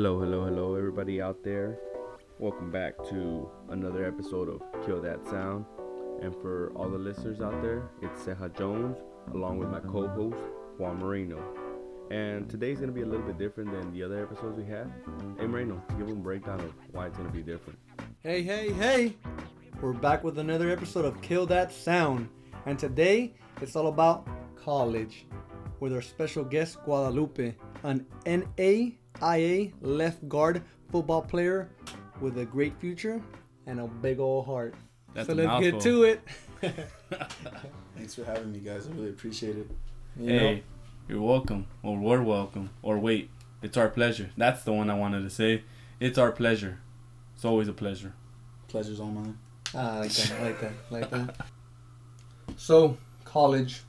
Hello, hello, hello, everybody out there. Welcome back to another episode of Kill That Sound. And for all the listeners out there, it's Seja Jones along with my co host, Juan Moreno. And today's to be a little bit different than the other episodes we had. Hey, Moreno, give them a breakdown of why it's to be different. Hey, hey, hey! We're back with another episode of Kill That Sound. And today, it's all about college with our special guest, Guadalupe, an NAIA left guard football player with a great future and a big old heart. That's so a let's mouthful. get to it. Thanks for having me, guys. I really appreciate it. You Hey, know? you're welcome. Or we're welcome. Or wait, it's our pleasure. That's the one I wanted to say. It's our pleasure. It's always a pleasure. Pleasure's all mine. Ah, I like that, I like that, I like that. So, college.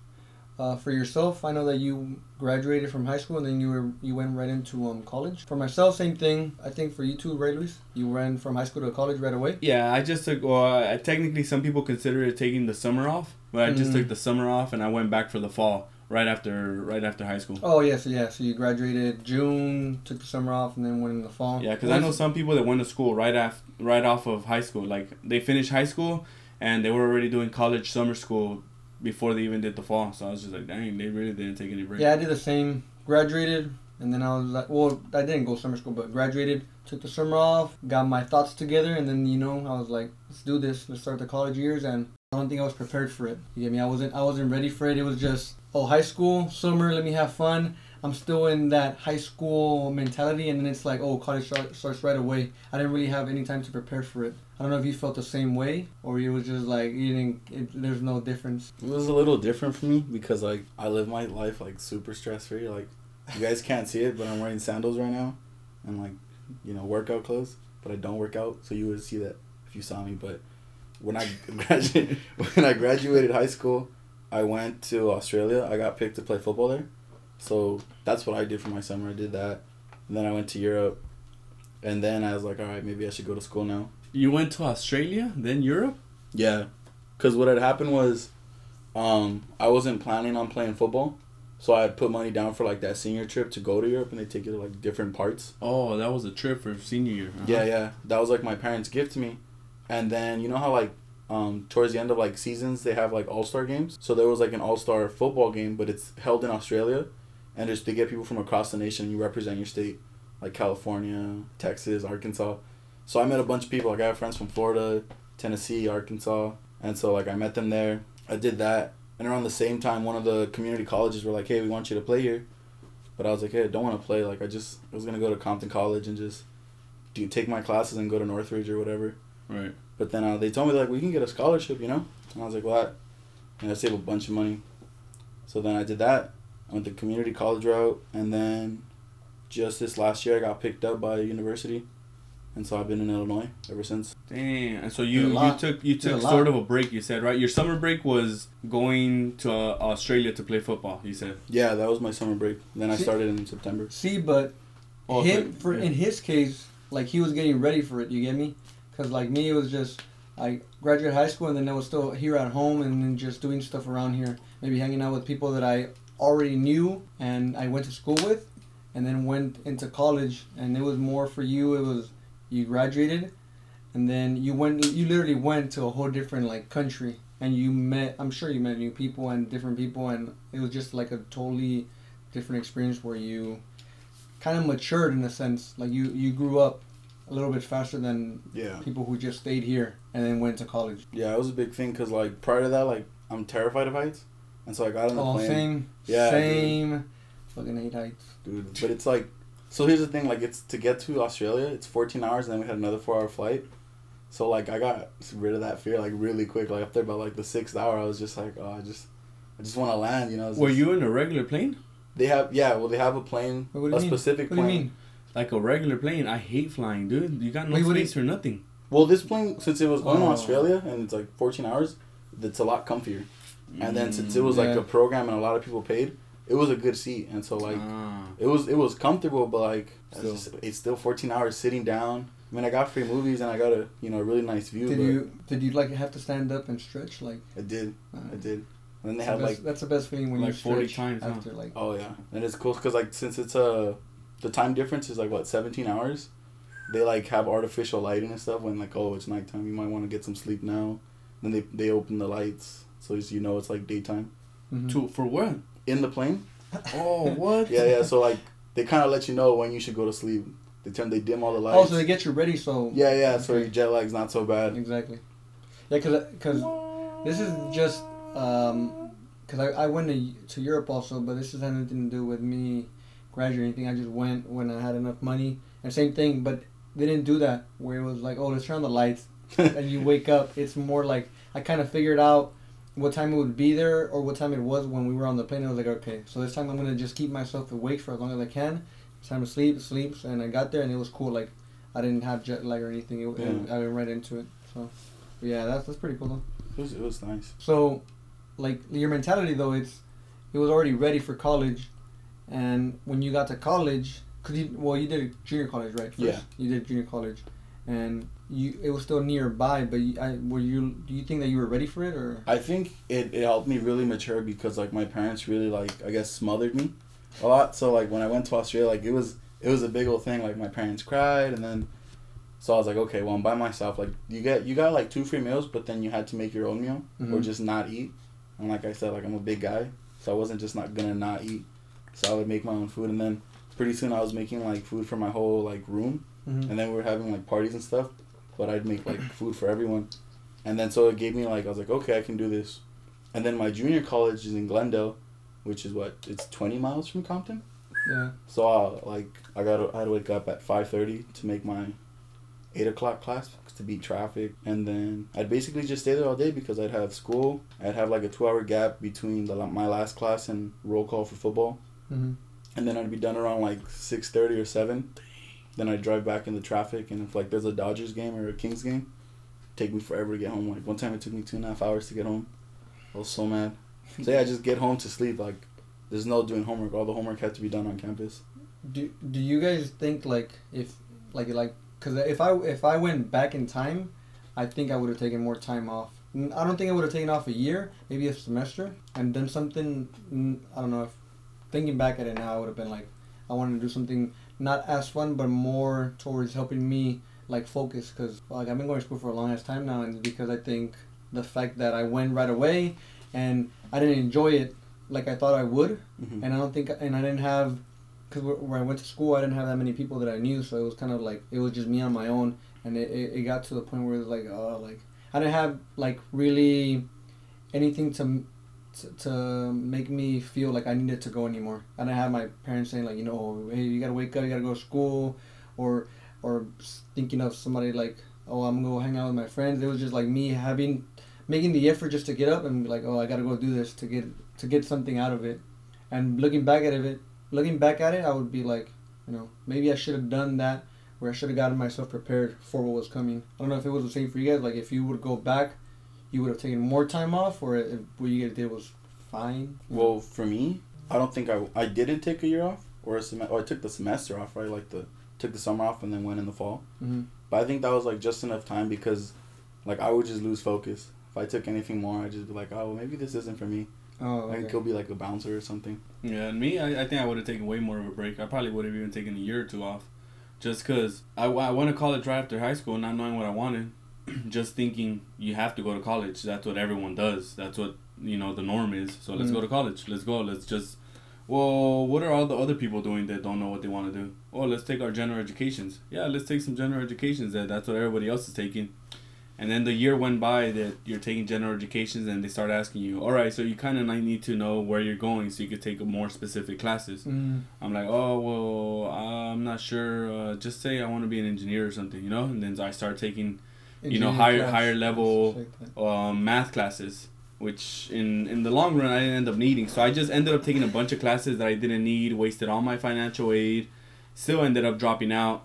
Uh, for yourself, I know that you graduated from high school and then you were you went right into um, college. For myself, same thing. I think for you too, right, Luis? You ran from high school to college right away. Yeah, I just took. Well, I, technically, some people consider it taking the summer off, but I just Mm. took the summer off and I went back for the fall right after right after high school. Oh yes, yeah. So you graduated June, took the summer off, and then went in the fall. Yeah, because I know some people that went to school right af right off of high school. Like they finished high school and they were already doing college summer school before they even did the fall. So I was just like, dang, they really didn't take any break. Yeah, I did the same. Graduated, and then I was like, well, I didn't go summer school, but graduated, took the summer off, got my thoughts together, and then you know, I was like, let's do this. Let's start the college years, and I don't think I was prepared for it. You get me? I wasn't. I wasn't ready for it. It was just, oh, high school, summer, let me have fun. I'm still in that high school mentality, and then it's like, oh, college start, starts right away. I didn't really have any time to prepare for it. I don't know if you felt the same way, or you was just like didn't. It, there's no difference. It was a little different for me because like I live my life like super stress free. Like you guys can't see it, but I'm wearing sandals right now, and like you know workout clothes. But I don't work out, so you would see that if you saw me. But when I graduated, when I graduated high school, I went to Australia. I got picked to play football there, so that's what I did for my summer. I did that, and then I went to Europe, and then I was like, all right, maybe I should go to school now. You went to Australia, then Europe. Yeah, because what had happened was, um, I wasn't planning on playing football, so I had put money down for like that senior trip to go to Europe, and they take you to like different parts. Oh, that was a trip for senior year. Uh-huh. Yeah, yeah, that was like my parents' gift to me, and then you know how like, um, towards the end of like seasons they have like all star games. So there was like an all star football game, but it's held in Australia, and just they get people from across the nation. You represent your state, like California, Texas, Arkansas. So I met a bunch of people. Like I have friends from Florida, Tennessee, Arkansas, and so like I met them there. I did that, and around the same time, one of the community colleges were like, "Hey, we want you to play here," but I was like, "Hey, I don't want to play. Like I just I was gonna go to Compton College and just do take my classes and go to Northridge or whatever." Right. But then uh, they told me like we can get a scholarship, you know, and I was like, "What?" And I saved a bunch of money. So then I did that. I went the community college route, and then just this last year I got picked up by a university, and so I've been in Illinois ever since. Damn. And so you you took you took sort of a break. You said right. Your summer break was going to uh, Australia to play football. You said. Yeah, that was my summer break. Then I started in September. See, but Oh, him so- for yeah. in his case, like he was getting ready for it. You get me? Because like me, it was just I graduated high school and then I was still here at home and then just doing stuff around here. Maybe hanging out with people that I already knew and I went to school with, and then went into college. And it was more for you. It was you graduated, and then you went. You literally went to a whole different like country. And you met, I'm sure you met new people and different people, and it was just like a totally different experience where you kind of matured in a sense. Like you, you grew up a little bit faster than Yeah. people who just stayed here and then went to college. Yeah, it was a big thing because like prior to that, like I'm terrified of heights, and so I got on the Oh, plane. same, Yeah, same. Fucking hate heights. dude. But it's like, so here's the thing: like, it's to get to Australia, it's 14 hours, and then we had another four-hour flight. So like, I got rid of that fear like really quick. Like after about like the sixth hour, I was just like, oh, I just, I just want to land. You know? It's Were just- you in a regular plane? They have yeah. Well, they have a plane, Wait, what do a mean? specific What do plane. you mean? Like a regular plane? I hate flying, dude. You got no Wait, what do space or nothing. Well, this plane since it was going to Oh. Australia and it's like 14 hours, it's a lot comfier. And then since it was like a program and a lot of people paid, it was a good seat, and so like. Ah. It was it was comfortable, but like it's, Still. just, it's still 14 hours sitting down. I mean, I got free movies and I got a you know a really nice view. Did you did you like have to stand up and stretch like? I did, uh, I did. And then they have the like that's the best feeling when you Like 40 stretch times, huh? after like. oh yeah, and it's cool because like since it's a the time difference is like what 17 hours. They like have artificial lighting and stuff when like oh it's nighttime you might want to get some sleep now. Then they they open the lights so you know it's like daytime Mhm. To for what? in the plane. Oh, what? Yeah, yeah. So like they kind of let you know when you should go to sleep. They turn they dim all the lights. Oh, so they get you ready. So yeah, yeah. So your jet lag's not so bad. exactly. Yeah, cause, cause this is just um, cause I, I went to to Europe also, but this has nothing to do with me graduating anything. I just went when I had enough money, and same thing. But they didn't do that where it was like, oh, let's turn on the lights, and you wake up. It's more like I kind of figured out what time it would be there or what time it was when we were on the plane. I was like, okay, so this time I'm gonna just keep myself awake for as long as I can. It's time to sleep, sleeps, and I got there and it was cool. Like I didn't have jet lag or anything. It, it- Yeah. I went right into it. So yeah, that's that's pretty cool though. It was, it was nice. So, like your mentality though, it's it was already ready for college, and when you got to college, cause you well you did junior college right? First? Yeah. You did junior college, and you it was still nearby. But you, I were you do you think that you were ready for it or? I think it, it helped me really mature because like my parents really like I guess smothered me a lot. So like when I went to Australia, like it was it was a big old thing. Like my parents cried, and then so I was like, okay, well I'm by myself. Like you get you got like two free meals, but then you had to make your own meal or Mhm. just not eat. And like I said, like I'm a big guy, so I wasn't just not gonna not eat. So I would make my own food, and then pretty soon I was making like food for my whole like room Mhm. and then we were having like parties and stuff but i'd make like food for everyone and then so it gave me like i was like okay i can do this and then my junior college is in glendale which is what it's 20 miles from compton Yeah. so uh, like i got i had to wake up at 5.30 to make my 8 o'clock class to beat traffic and then i'd basically just stay there all day because i'd have school i'd have like a two hour gap between the, my last class and roll call for football Mm-hmm. and then I'd be done around like six thirty or seven. Then I'd drive back in the traffic, and if like there's a Dodgers game or a Kings game, take me forever to get home. Like one time it took me two and a half hours to get home. I was so mad. So yeah, I just get home to sleep. Like there's no doing homework. All the homework had to be done on campus. Do Do you guys think like if like like because if I if I went back in time, I think I would have taken more time off. I don't think I would have taken off a year, maybe a semester, and done something. I don't know if thinking back at it now, I would have been like, I wanted to do something not as fun, but more towards helping me like focus. Cause like I've been going to school for a long ass time now, and because I think the fact that I went right away and I didn't enjoy it like I thought I would, hmm and I don't think, and I didn't have, because where, where I went to school, I didn't have that many people that I knew, so it was kind of like it was just me on my own, and it, it, it got to the point where it was like, oh, like I didn't have like really anything to, to to make me feel like I needed to go anymore. And I have my parents saying like, you know, hey, you gotta wake up, you gotta go to school, or or thinking of somebody like, oh, I'm gonna go hang out with my friends. It was just like me having making the effort just to get up and be like, oh, I gotta go do this to get to get something out of it. And looking back at it, looking back at it, I would be like, you know, maybe I should have done that, where I should have gotten myself prepared for what was coming. I don't know if it was the same for you guys. Like, if you would go back, you would have taken more time off, or if what you guys did was fine. Well, for me, I don't think I I didn't take a year off or a sem- or I took the semester off. Right, like the took the summer off and then went in the fall. hmm But I think that was like just enough time because, like, I would just lose focus. If I took anything more, I'd just be like, oh, well, maybe this isn't for me. Oh, I okay. could be like a bouncer or something. Yeah, and me, I, I think I would have taken way more of a break. I probably would have even taken a year or two off. Just because I, I went to college right after high school, not knowing what I wanted. just thinking you have to go to college. That's what everyone does. That's what, you know, the norm is. So let's Mm. go to college. Let's go. Let's just. Well, what are all the other people doing that don't know what they want to do? Oh, let's take our general educations. Yeah, let's take some general educations. That that's what everybody else is taking. And then the year went by that you're taking general educations, and they start asking you, all right, so you kind of need to know where you're going so you could take more specific classes. Mm, I'm like, oh well, I'm not sure. Uh, just say I want to be an engineer or something, you know. And then I start taking You know, higher- class, higher level- stuff like that. um, math classes, which in in the long run I didn't end up needing. So I just ended up taking a bunch of classes that I didn't need, wasted all my financial aid, still ended up dropping out.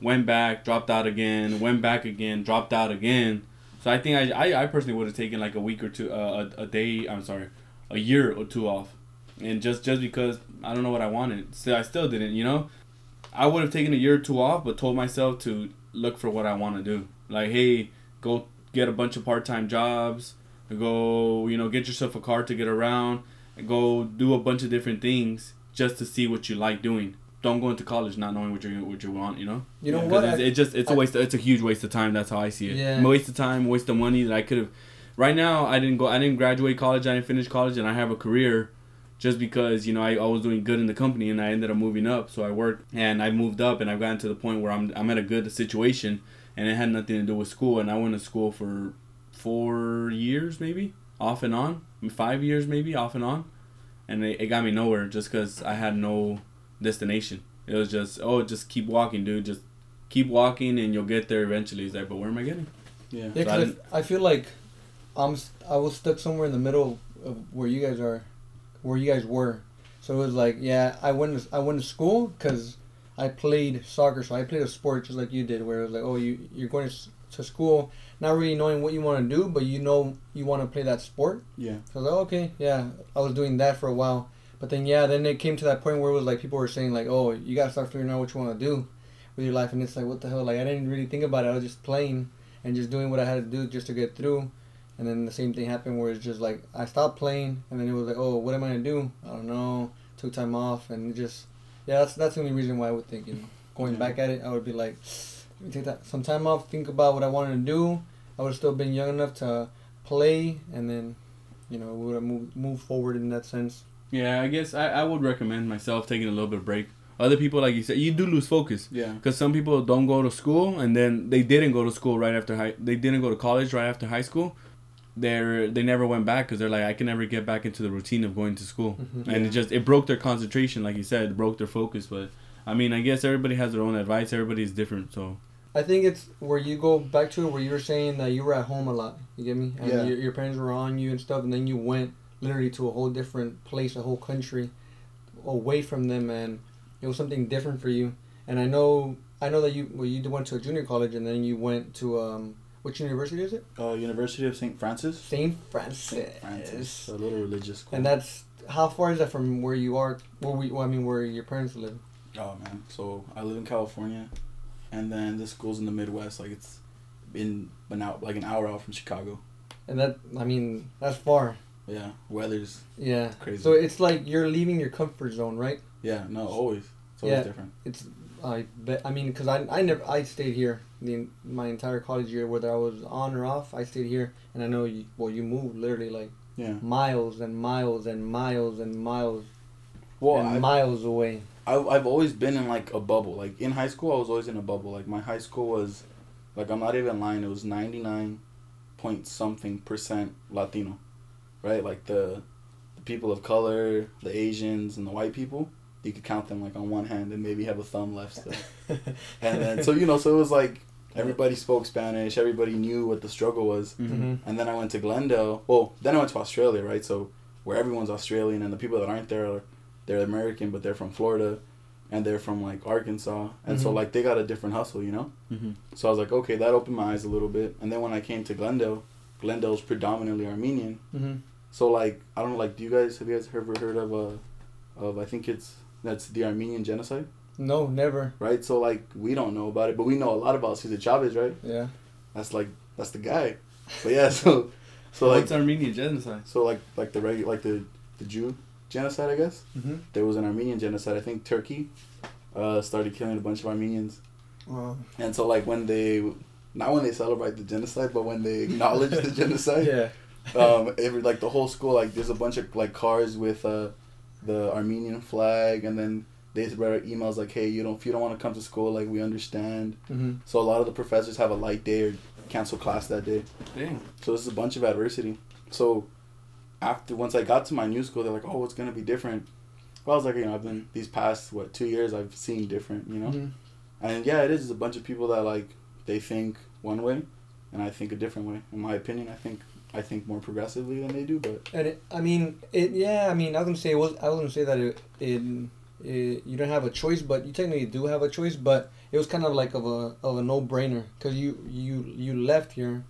Went back, dropped out again, went back again, dropped out again. So I think I I, I personally would have taken like a week or two, uh, a, a day. I'm sorry, a year or two off, and just just because I don't know what I wanted. Still, I still didn't. You know, I would have taken a year or two off, but told myself to look for what I want to do. Like, hey, go get a bunch of part-time jobs go you know get yourself a car to get around go do a bunch of different things just to see what you like doing don't go into college not knowing what you what you want. You know. You know what? It's, it just it's a waste. Of, it's a huge waste of time. That's how I see it. Yeah. Waste of time, waste of money that I could have. Right now, I didn't go. I didn't graduate college. I didn't finish college, and I have a career. Just because you know I, I was doing good in the company and I ended up moving up, so I worked and I moved up and I've gotten to the point where I'm I'm at a good situation, and it had nothing to do with school. And I went to school for four years maybe off and on, five years maybe off and on, and it, it got me nowhere just because I had no destination. It was just oh just keep walking, dude. Just keep walking and you'll get there eventually. He's like, but where am I getting? Yeah. Yeah, So I 'cause didn't- I, I feel like I'm s- I was stuck somewhere in the middle of where you guys are, where you guys were. So it was like, yeah, I went to, I went to school because I played soccer. So I played a sport just like you did, where it was like, oh, you you're going to, to school, not really knowing what you want to do, but you know you want to play that sport. Yeah. So I was like, okay, yeah, I was doing that for a while. But then, yeah, then it came to that point where it was like people were saying, like, oh, you got to start figuring out what you want to do with your life. And it's like, what the hell? Like, I didn't really think about it. I was just playing and just doing what I had to do just to get through. And then the same thing happened where it's just like, I stopped playing. And then it was like, oh, what am I going to do? I don't know. Took time off. And it just, yeah, that's, that's the only reason why I would think, you know, going Yeah. back at it, I would be like, let me take that some time off, think about what I wanted to do. I would have still been young enough to play. And then you know, we would have moved, moved forward in that sense. Yeah, I guess I, I would recommend myself taking a little bit of break. Other people, like you said, you do lose focus Yeah. because some people don't go to school and then they didn't go to school right after high. They didn't go to college right after high school. They're they never went back because they're like I can never get back into the routine of going to school, Mhm. and Yeah. it just it broke their concentration, like you said, it broke their focus. But I mean, I guess everybody has their own advice. Everybody's different, so I think it's where you go back to where you were saying that you were at home a lot. You get me? And Yeah. your, your parents were on you and stuff, and then you went literally to a whole different place, a whole country, away from them, and it was something different for you. And I know, I know that you well, you went to a junior college, and then you went to um, which university is it? Uh, University of St. Francis. Saint Francis. Francis. A little religious school. And that's how far is that from where you are? Where we? Well, I mean, where your parents live? Oh man, so I live in California, and then this school's in the Midwest. Like it's in an out like an hour out from Chicago. And that, I mean, that's far. Yeah, weather's Yeah. Crazy. So it's like you're leaving your comfort zone, right? yeah no always it's always Yeah. different. It's I bet I mean because I I never I stayed here the my entire college year whether I was on or off I stayed here and I know you well you moved literally like Yeah. miles and miles and miles and miles Well, and I, miles away. I've I've always been in like a bubble. Like in high school, I was always in a bubble. Like my high school was, like I'm not even lying. It was ninety nine point something percent Latino, right? Like the, the people of color, the Asians, and the white people. You could count them like on one hand and maybe have a thumb left still. and then so you know so it was like everybody spoke Spanish. Everybody knew what the struggle was. Mhm. And then I went to Glendale. Well, then I went to Australia, right? So where everyone's Australian and the people that aren't there are they're American, but they're from Florida, and they're from like Arkansas, and so Mhm. like they got a different hustle, you know. mm-hmm. So I was like, okay, that opened my eyes a little bit. And then when I came to Glendale, Glendale's predominantly Armenian. Mhm. So like I don't know, like do you guys have you guys ever heard of uh of I think it's that's the Armenian genocide, No, never. right? So like we don't know about it, but we know a lot about Cesar Chavez, right? Yeah. That's like that's the guy. But yeah, so so like what's Armenian genocide? So like like the regular like the the Jew genocide, I guess. Mhm. There was an Armenian genocide. I think Turkey uh, started killing a bunch of Armenians, Wow. and so like when they not when they celebrate the genocide, but when they acknowledge the genocide, Yeah. um, every like the whole school like there's a bunch of like cars with uh, the Armenian flag, and then they write emails like, hey, you don't if you don't want to come to school, like we understand. Mhm. So a lot of the professors have a light day or cancel class that day. Dang. So this is a bunch of adversity. So after once I got to my new school, they're like, "Oh, it's gonna be different." Well, I was like, you know, I've been these past what two years, I've seen different, you know, Mhm. and yeah, it is. It's a bunch of people that like they think one way, and I think a different way. In my opinion, I think I think more progressively than they do, but And it, I mean, it. Yeah, I mean, I was gonna say it was. I gonna say that it, it, it. You don't have a choice, but you technically do have a choice. But it was kind of like of a of a no brainer because you you you left here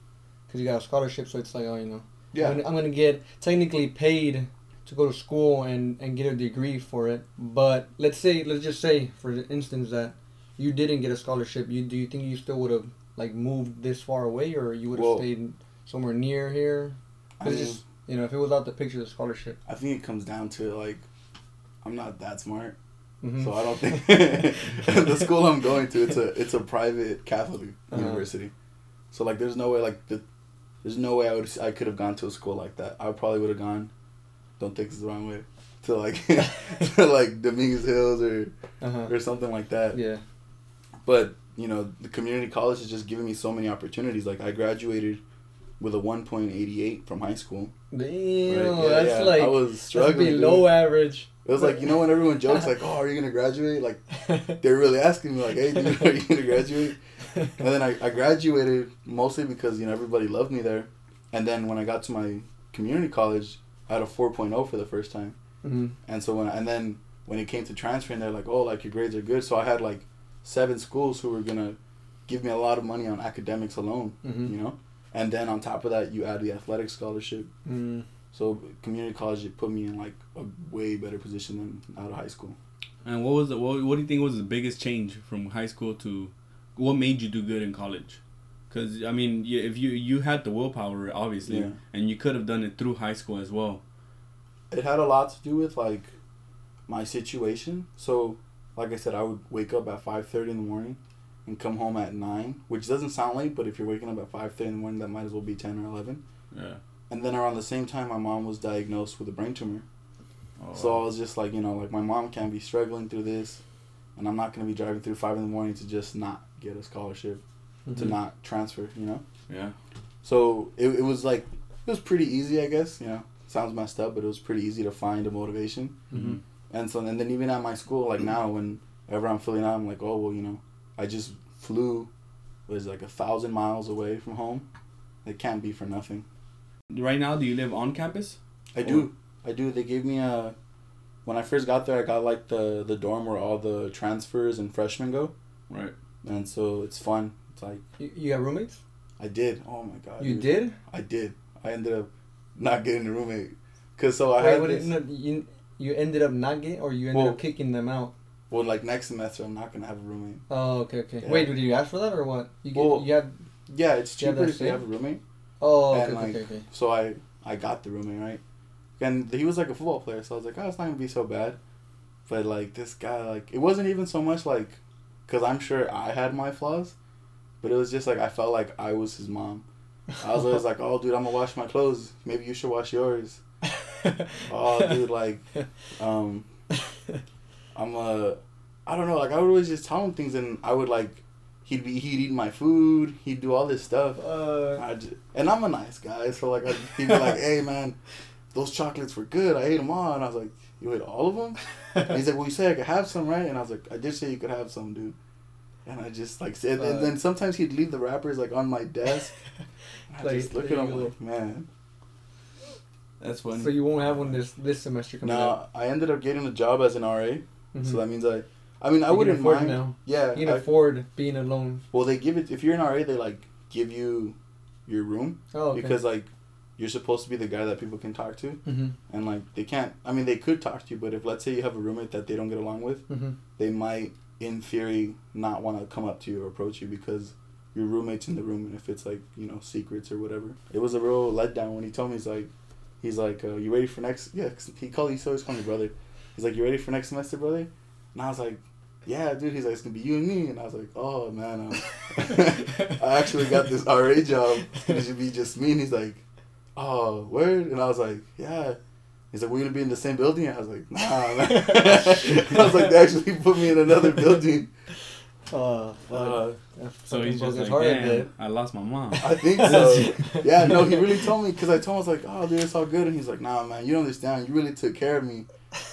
because you got a scholarship. So it's like, oh, you know, yeah, I'm, gonna, I'm gonna get technically paid to go to school and and get a degree for it. But let's say, let's just say, for instance, that you didn't get a scholarship. You do you think you still would have like moved this far away, or you would have Well- stayed somewhere near here? I, mean, just you know, if it was out the picture, the scholarship. I think it comes down to like I'm not that smart, Mhm. so I don't think the school I'm going to it's a it's a private Catholic Uh-huh. university. So like, there's no way like the, there's no way I would I could have gone to a school like that. I probably would have gone. Don't take this the wrong way. To like to like Dominguez Hills or Uh-huh. or something like that. Yeah. But you know, the community college has just given me so many opportunities. Like I graduated with a 1.88 from high school. Damn, Right? Yeah, that's yeah. like I was struggling. below dude. average. It was like you know when everyone jokes like, "Oh, are you gonna graduate?" Like they're really asking me like, "Hey, dude, are you gonna graduate?" And then I, I graduated mostly because you know everybody loved me there, and then when I got to my community college, I had a 4.0 for the first time, Mhm. and so when and then when it came to transferring, they're like, "Oh, like your grades are good." So I had like seven schools who were gonna give me a lot of money on academics alone, Mhm. you know, and then on top of that, you add the athletic scholarship. Mm. So community college it put me in like a way better position than out of high school. And what was the what, what do you think was the biggest change from high school to what made you do good in college? Because I mean, you, if you you had the willpower, obviously, Yeah. and you could have done it through high school as well. It had a lot to do with like my situation. So, like I said, I would wake up at five thirty in the morning and come home at nine, which doesn't sound late, but if you're waking up at five thirty in the morning, that might as well be ten or eleven. Yeah. And then around the same time, my mom was diagnosed with a brain tumor. Oh, So I was just like, you know, like my mom can't be struggling through this, and I'm not gonna be driving through five in the morning to just not get a scholarship, to Mhm. not transfer, you know. yeah. So it, it was like it was pretty easy, I guess. You know, sounds messed up, but it was pretty easy to find a motivation. Mhm. And so and then even at my school, like now, whenever I'm feeling out, I'm like, oh well, you know, I just flew, was like a thousand miles away from home. It can't be for nothing. Right now, do you live on campus? I do, I do. They gave me a. When I first got there, I got like the the dorm where all the transfers and freshmen go, Right. and so it's fun. It's like You, you got roommates? I did. Oh my god. you dude. did? I did. I ended up not getting a roommate, cause so I Wait, had what this, did, no, you you ended up not getting, or you ended Well- up kicking them out? Well like next semester I'm not gonna have a roommate. Oh, okay, okay. Yeah. Wait, did you ask for that or what? You get, Well, you had. Yeah, it's cheaper that's if you have a roommate. Oh, okay, and, okay, like, okay, okay. So I I got the roommate right, and he was like a football player. So I was like, oh, it's not gonna be so bad. But like this guy, like it wasn't even so much like, cause I'm sure I had my flaws, but it was just like I felt like I was his mom. I was always like, oh, dude, I'm gonna wash my clothes. Maybe you should wash yours. Oh, dude, like, um, I'm a, I don't know, like I would always just tell him things, and I would like, he'd be he'd eat my food, he'd do all this stuff. Uh, I just, and I'm a nice guy, so like I'd, he'd be like, "Hey man, those chocolates were good. I ate them all." And I was like, "You ate all of them?" And he's like, "Well, you said I could have some, right?" And I was like, "I did say you could have some, dude." And I just like said, Uh, and then sometimes he'd leave the wrappers like on my desk. I Like, just look at him go. like, man. That's funny. so you won't have one this this semester coming up. No, I ended up getting a job as an RA, Mhm. so that means I, I mean, I You wouldn't mind. now. Yeah, You can I- afford being alone. well, they give it if you're an RA, they like give you your room Oh, okay. because like you're supposed to be the guy that people can talk to. Mm-hmm. and like they can't i mean they could talk to you but if let's say you have a roommate that they don't get along with Mm-hmm. they might in theory not want to come up to you or approach you because your roommate's in the room and if it's like you know secrets or whatever it was a real letdown when he told me he's like he's like uh, you ready for next yeah 'cause he called he always called me brother he's like you ready for next semester brother and i was like yeah dude he's like it's gonna be you and me and i was like oh man i actually got this ra job it should be just me and he's like oh word and i was like yeah He's like, we're gonna be in the same building. And I was like, nah. Man. I was like, they actually put me in another building. Oh, fuck. Uh, so he's broke just his like, heart damn. I lost my mom. I think so. yeah, no, he really told me because I told him I was like, oh, dude, it's all good, and he's like, nah, man, you don't understand. You really took care of me.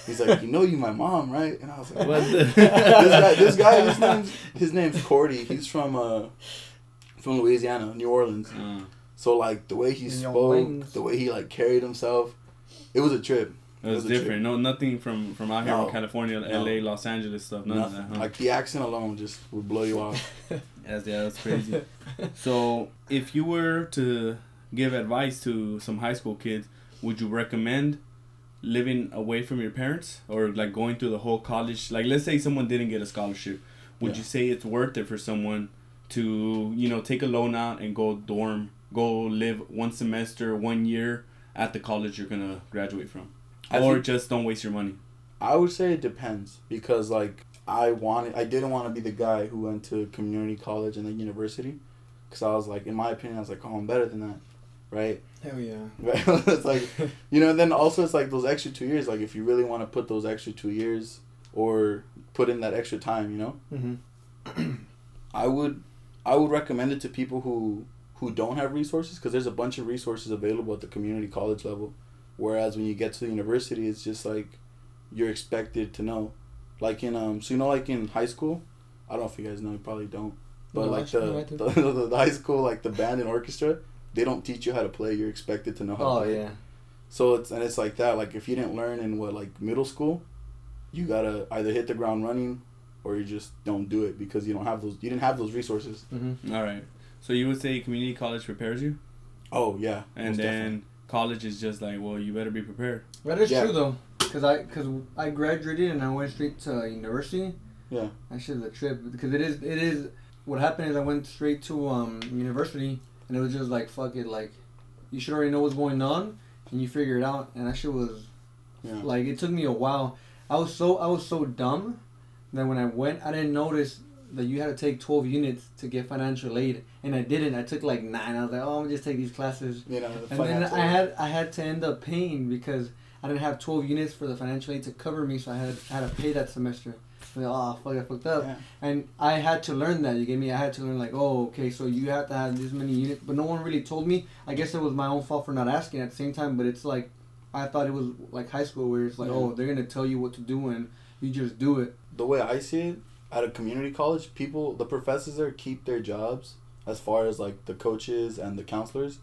He's like, you know, you my mom, right? And I was like, What this guy, this guy, his name's his name's Cordy. He's from uh, from Louisiana, New Orleans. Uh, So like the way he New spoke, the way he like carried himself, it was a trip. it was was different. No, nothing from from out here No. in California, No. L.A., Los Angeles stuff. None Nothing. of that. Huh? Like the accent alone just would blow you off. Yes, yeah, that's crazy. so, if you were to give advice to some high school kids, would you recommend living away from your parents or like going through the whole college? Like, let's say someone didn't get a scholarship, would Yeah. you say it's worth it for someone to you know take a loan out and go dorm, go live one semester, one year at the college you're gonna graduate from, I or just don't waste your money? I would say it depends because like I wanted, I didn't want to be the guy who went to community college and then university, because I was like, in my opinion, I was like, oh, I'm better than that, right? Hell yeah. It's like, you know, and then also it's like those extra two years. Like if you really want to put those extra two years or put in that extra time, you know, Mm-hmm. I would, I would recommend it to people who who don't have resources because there's a bunch of resources available at the community college level, whereas when you get to the university, it's just like you're expected to know, like in um, so you know, like in high school, I don't know if you guys know, you probably don't, but No, like the, actually, no, I the, the, the high school like the band and orchestra, they don't teach you how to play. You're expected to know how. Oh to play. yeah. So it's and it's like that. Like if you didn't learn in what like middle school, you gotta either hit the ground running, or you just don't do it because you don't have those. You didn't have those resources. Mm-hmm. All right. So you would say community college prepares you, Oh yeah, and then definitely. college is just like, well, you better be prepared. That is Yeah. true though, cause I cause I graduated and I went straight to university. Yeah. That shit is a trip because it is it is. What happened is I went straight to um university and it was just like fuck it like, you should already know what's going on and you figure it out and that shit was Yeah. like it took me a while. I was so I was so dumb that when I went I didn't notice that you had to take twelve units to get financial aid and I didn't. I took like nine. I was like, oh, I'm gonna just take these classes. You know, And then I had I had to end up paying because I didn't have twelve units for the financial aid to cover me, so I had I had to pay that semester. So, oh fuck, I fucked up. Yeah. And I had to learn that. You gave me. I had to learn like, oh, okay, so you have to have this many units, but no one really told me. I guess it was my own fault for not asking at the same time. But it's like, I thought it was like high school where it's like, Yeah. oh, they're gonna tell you what to do and you just do it. the way I see it, at a community college, people, the professors there keep their jobs as far as like the coaches and the counselors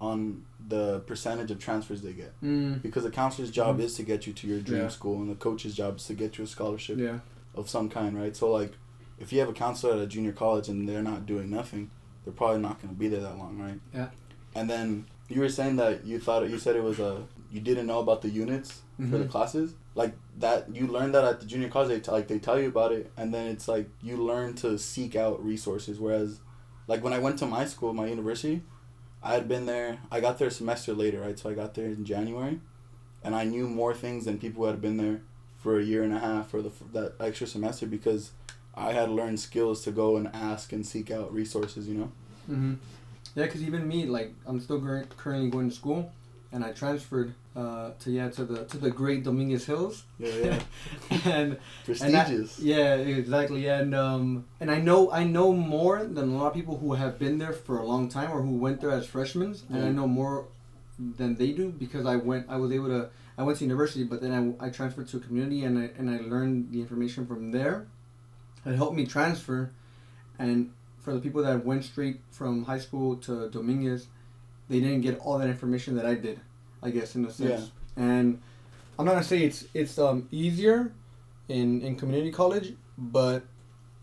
on the percentage of transfers they get. Mm. Because the counselor's job Mhm. is to get you to your dream Yeah. school, and the coach's job is to get you a scholarship Yeah. Of some kind, right? So like, if you have a counselor at a junior college and they're not doing nothing, they're probably not going to be there that long, right? Yeah. And then you were saying that you thought you said it was a you didn't know about the units for the Mhm. classes like that you learned that at the junior college they t- like they tell you about it and then it's like you learn to seek out resources whereas like when I went to my school my university I had been there I got there a semester later right so I got there in January and I knew more things than people who had been there for a year and a half or the for that extra semester because I had learned skills to go and ask and seek out resources you know? Hmm Yeah, because even me, like, I'm still cur- currently going to school, and I transferred uh, to yeah to the to the Great Dominguez Hills, yeah yeah. And and I- prestigious. Yeah, exactly. And um, and I know I know more than a lot of people who have been there for a long time or who went there as freshmen, and I know more than they do because I went. I was able to. I went to university, but then I, I transferred to a community, and I and I learned the information from there. It helped me transfer, and for the people that went straight from high school to Dominguez, they didn't get all that information that I did. I guess in a sense. yeah. And I'm not gonna say it's it's um easier in in community college, but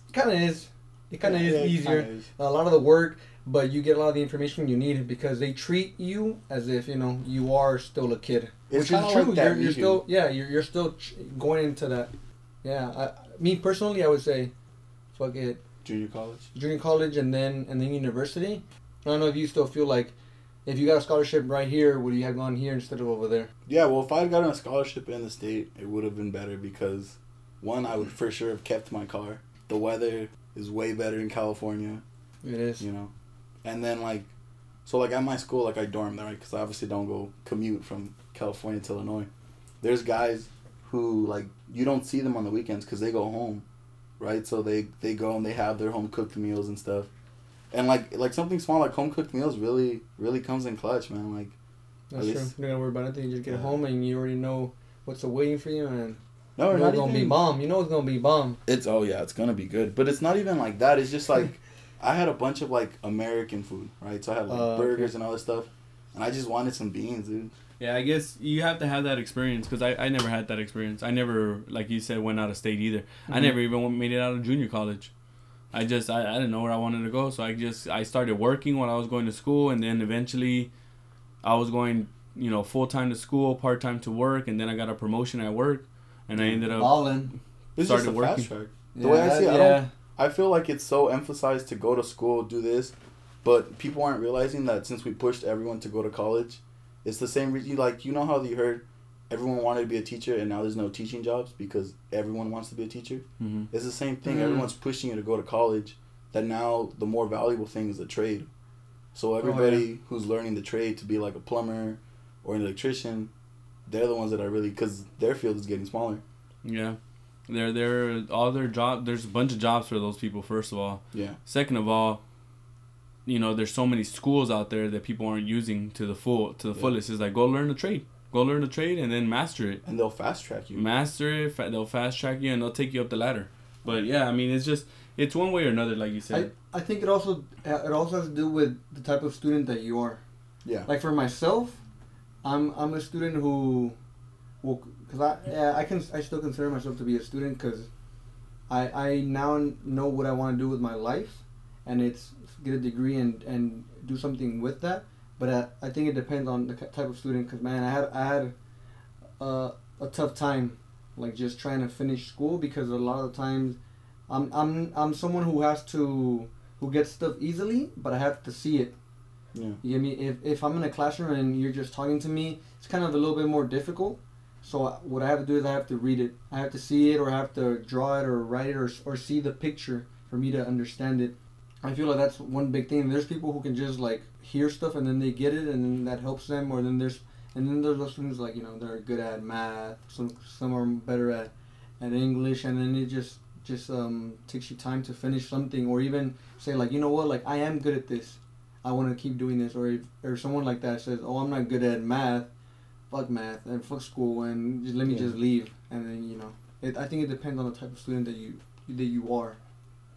it kind of is. It kind of Yeah, is it easier. is. A lot of the work, but you get a lot of the information you need because they treat you as if you know you are still a kid, It's which is true. like you're, you're still yeah, you're, you're still ch- going into that. Yeah, I, me personally, I would say, fuck it, junior college junior college and then and then university. I don't know if you still feel like if you got a scholarship right here, would you have gone here instead of over there? Yeah, well, if I had gotten a scholarship in the state, it would have been better because, one, I would for sure have kept my car. The weather is way better in California, It is. you know, and then like, so like at my school, like I dorm there, right? Because I obviously don't go commute from California to Illinois. There's guys who like you don't see them on the weekends because they go home, right? So they they go and they have their home cooked meals and stuff, and like like something small like home cooked meals really really comes in clutch, man. Like That's At true. least- You don't gotta worry about anything. You just get Yeah. home and you already know what's waiting for you, and no, you know not it's gonna even be bomb. You know it's gonna be bomb. It's oh yeah, it's gonna be good. But it's not even like that. It's just like I had a bunch of like American food, right? So I had like Uh, okay. burgers and all this stuff, and I just wanted some beans, dude. Yeah, I guess you have to have that experience because I, I never had that experience. I never, like you said, went out of state either. I Mhm. never even made it out of junior college. I just I, I didn't know where I wanted to go, so I just I started working while I was going to school, and then eventually, I was going you know full time to school, part time to work, and then I got a promotion at work, and I ended up Balling. It's just Started a working. fast track. The way I see it, I don't- I feel like it's so emphasized to go to school, do this, but people aren't realizing that since we pushed everyone to go to college, it's the same reason. Like you know how you heard everyone wanted to be a teacher and now there's no teaching jobs because everyone wants to be a teacher. Mm-hmm. It's the same thing. Mm. Everyone's pushing you to go to college. That now the more valuable thing is the trade. So Oh, everybody who's learning the trade to be like a plumber or an electrician, they're the ones that are really because their field is getting smaller. Yeah, they're they're all their job. There's a bunch of jobs for those people. First of all, Yeah. second of all, you know, there's so many schools out there that people aren't using to the full to the Yeah. fullest. It's like go learn a trade, go learn a trade, and then master it. And they'll fast track you. Master it. fa- They'll fast track you and they'll take you up the ladder. But yeah, I mean, it's just it's one way or another, like you said. I I think it also uh, it also has to do with the type of student that you are. Yeah. Like for myself, I'm I'm a student who, well, cause I yeah I can I still consider myself to be a student because, I I now know what I want to do with my life, and it's get a degree and and do something with that. But I, I think it depends on the type of student. Cause man, I had I had, uh, a tough time, like just trying to finish school because a lot of times, I'm I'm I'm someone who has to who gets stuff easily, but I have to see it. Yeah. You get me? If, if I'm in a classroom and you're just talking to me, it's kind of a little bit more difficult. So what I have to do is I have to read it. I have to see it, or I have to draw it, or write it, or, or see the picture for me to understand it. I feel like that's one big thing. There's people who can just like hear stuff and then they get it, and then that helps them. Or then there's and then there's those things like you know they're good at math. Some some are better at at English, and then it just just um takes you time to finish something, or even say like you know what like I am good at this. I want to keep doing this, or if or someone like that says, "Oh, I'm not good at math, fuck math and fuck school, and just let me Yeah. just leave." And then you know, it, I think it depends on the type of student that you that you are.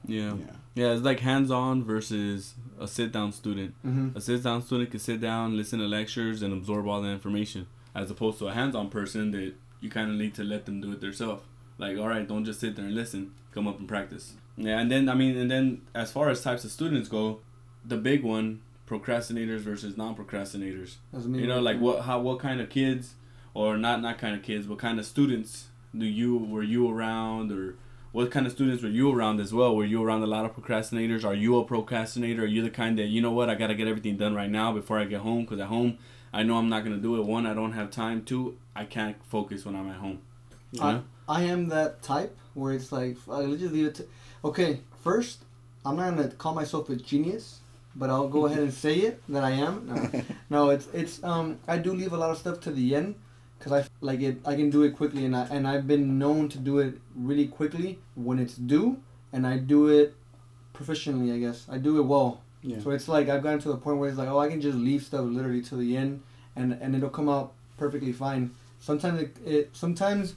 yeah. Yeah. Yeah, it's like hands on versus a sit down student. Mm-hmm. A sit down student can sit down, listen to lectures, and absorb all the information, as opposed to a hands on person that you kind of need to let them do it themselves. Like, all right, don't just sit there and listen. Come up and practice. Yeah, and then I mean, and then as far as types of students go, the big one, procrastinators versus non-procrastinators. That's. You know, like what, how, what kind of kids, or not, not kind of kids, what kind of students do you were you around, or what kind of students were you around as well? Were you around a lot of procrastinators? Are you a procrastinator? Are you the kind that you know what I gotta get everything done right now before I get home? Because at home, I know I'm not gonna do it. One, I don't have time. Two, I can't focus when I'm at home. You I, know? I am that type where it's like let's just leave it. To, okay, first I'm not gonna call myself a genius, but I'll go ahead and say it that I am. No, no it's it's um I do leave a lot of stuff to the end because I like it. I can do it quickly, and I and I've been known to do it really quickly when it's due, and I do it proficiently. I guess I do it well. Yeah. So it's like I've gotten to the point where it's like, oh, I can just leave stuff literally to the end, and and it'll come out perfectly fine. Sometimes it, it sometimes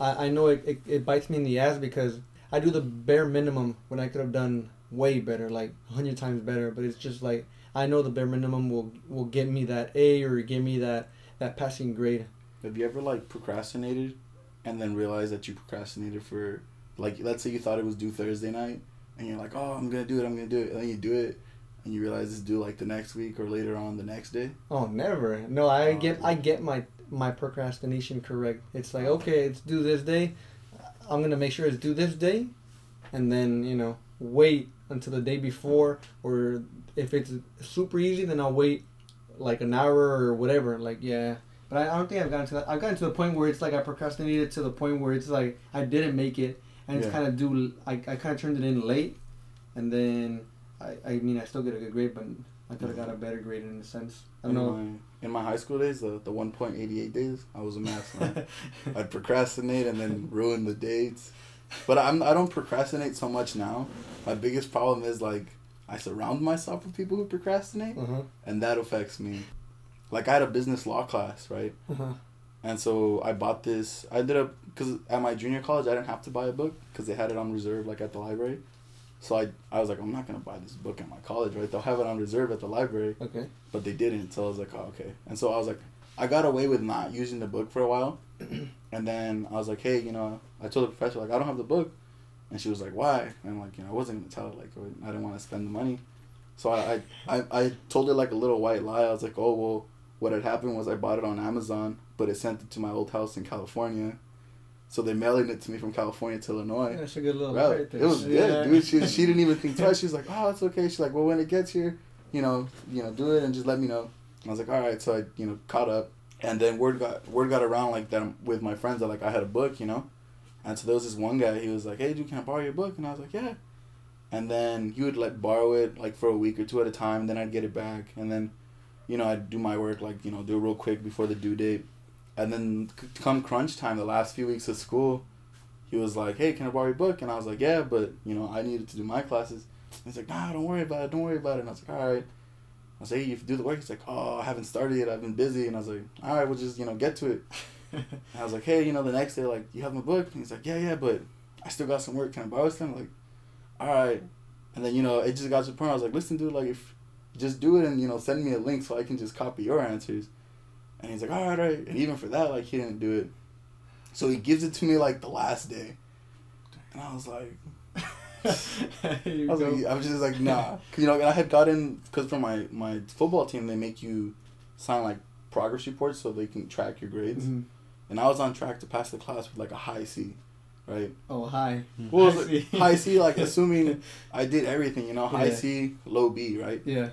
I, I know it, it, it bites me in the ass because I do the bare minimum when I could have done way better, like a hundred times better. But it's just like I know the bare minimum will will get me that A or give me that that passing grade. Have you ever like procrastinated and then realized that you procrastinated for like let's say you thought it was due Thursday night and you're like, Oh, I'm gonna do it, I'm gonna do it and then you do it and you realize it's due like the next week or later on the next day? Oh, never. No, I Oh, get. I get my my procrastination correct. It's like oh. okay, it's due this day. I'm gonna make sure it's due this day, and then you know wait until the day before, or if it's super easy, then I'll wait like an hour or whatever. Like yeah, but I, I don't think I've gotten to that. I've gotten to the point where it's like I procrastinated to the point where it's like I didn't make it, and it's Yeah. kind of due. I I kind of turned it in late, and then I I mean I still get a good grade, but I could have got a better grade in a sense. I In don't know. my in my high school days, the the one point eighty eight days, I was a mess. man. I'd procrastinate and then ruin the dates. But I'm I don't procrastinate so much now. My biggest problem is like I surround myself with people who procrastinate, Uh-huh. and that affects me. Like I had a business law class, right? Uh-huh. And so I bought this. I ended up because at my junior college I didn't have to buy a book because they had it on reserve like at the library. So I I was like I'm not gonna buy this book at my college, right? They'll have it on reserve at the library, Okay. but they didn't. So I was like, oh, okay. And so I was like, I got away with not using the book for a while, and then I was like, hey, you know, I told the professor like I don't have the book, and she was like, why? And I'm like, you know, I wasn't gonna tell her like I didn't want to spend the money, so I, I I told her like a little white lie. I was like, oh well, what had happened was I bought it on Amazon, but it sent it to my old house in California. So they're mailing it to me from California to Illinois. That's a good little Bro, right there. it was Yeah. good, dude. She, she didn't even think twice. She was like, "Oh, it's okay." She's like, "Well, when it gets here, you know, you know, do it and just let me know." I was like, "All right." So I, you know, caught up And then word got word got around like that with my friends that like I had a book, you know, and so there was this one guy. He was like, "Hey, dude, can I borrow your book?" And I was like, "Yeah." And then he would like borrow it like for a week or two at a time. And then I'd get it back, and then, you know, I'd do my work like you know do it real quick before the due date, and then come crunch time, the last few weeks of school, he was like, "Hey, can I borrow your book?" And I was like, "Yeah," but you know I needed to do my classes. And He's like, "Nah, don't worry about it. Don't worry about it." And I was like, "All right." I was like, "Hey, you do the work." He's like, "Oh, I haven't started yet. I've been busy." And I was like, "All right, we'll just you know get to it." And I was like, "Hey, you know, the next day, like, you have my book?" And he's like, "Yeah, yeah, but I still got some work. Can I borrow some?" Like, "All right." And then you know it just got to the point. I was like, "Listen, dude, like if just do it and you know send me a link so I can just copy your answers." And he's like, "All right, all right." And even for that, like he didn't do it. So he gives it to me like the last day, and I was like, I was, go. like, I was just like, nah. 'Cause, you know, and I had gotten, because for my, my football team, they make you sign, like, progress reports so they can track your grades. Mhm. And I was on track to pass the class with, like, a high C, right? Oh, hi. Well, High C. high C, like, assuming I did everything, you know, high Yeah. C, low B, right? Yeah.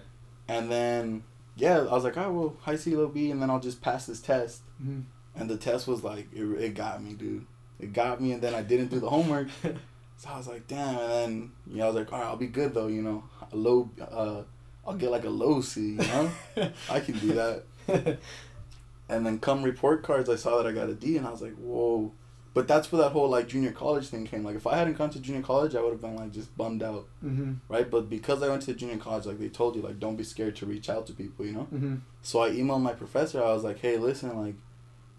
And then, yeah, I was like, oh, well, high C, low B, and then I'll just pass this test. hmm And the test was, like, it, it got me, dude. It got me, and then I didn't do the homework. So I was like, damn. And then, you know, I was like, all right, I'll be good though, you know. A low, uh, I'll get like a low C, you know. I can do that. And then come report cards, I saw that I got a D, and I was like, whoa. But that's where that whole like junior college thing came. Like, if I hadn't gone to junior college, I would have been like just bummed out, hmm right? But because I went to junior college, like they told you, like don't be scared to reach out to people, you know. hmm So I emailed my professor. I was like, hey, listen, like,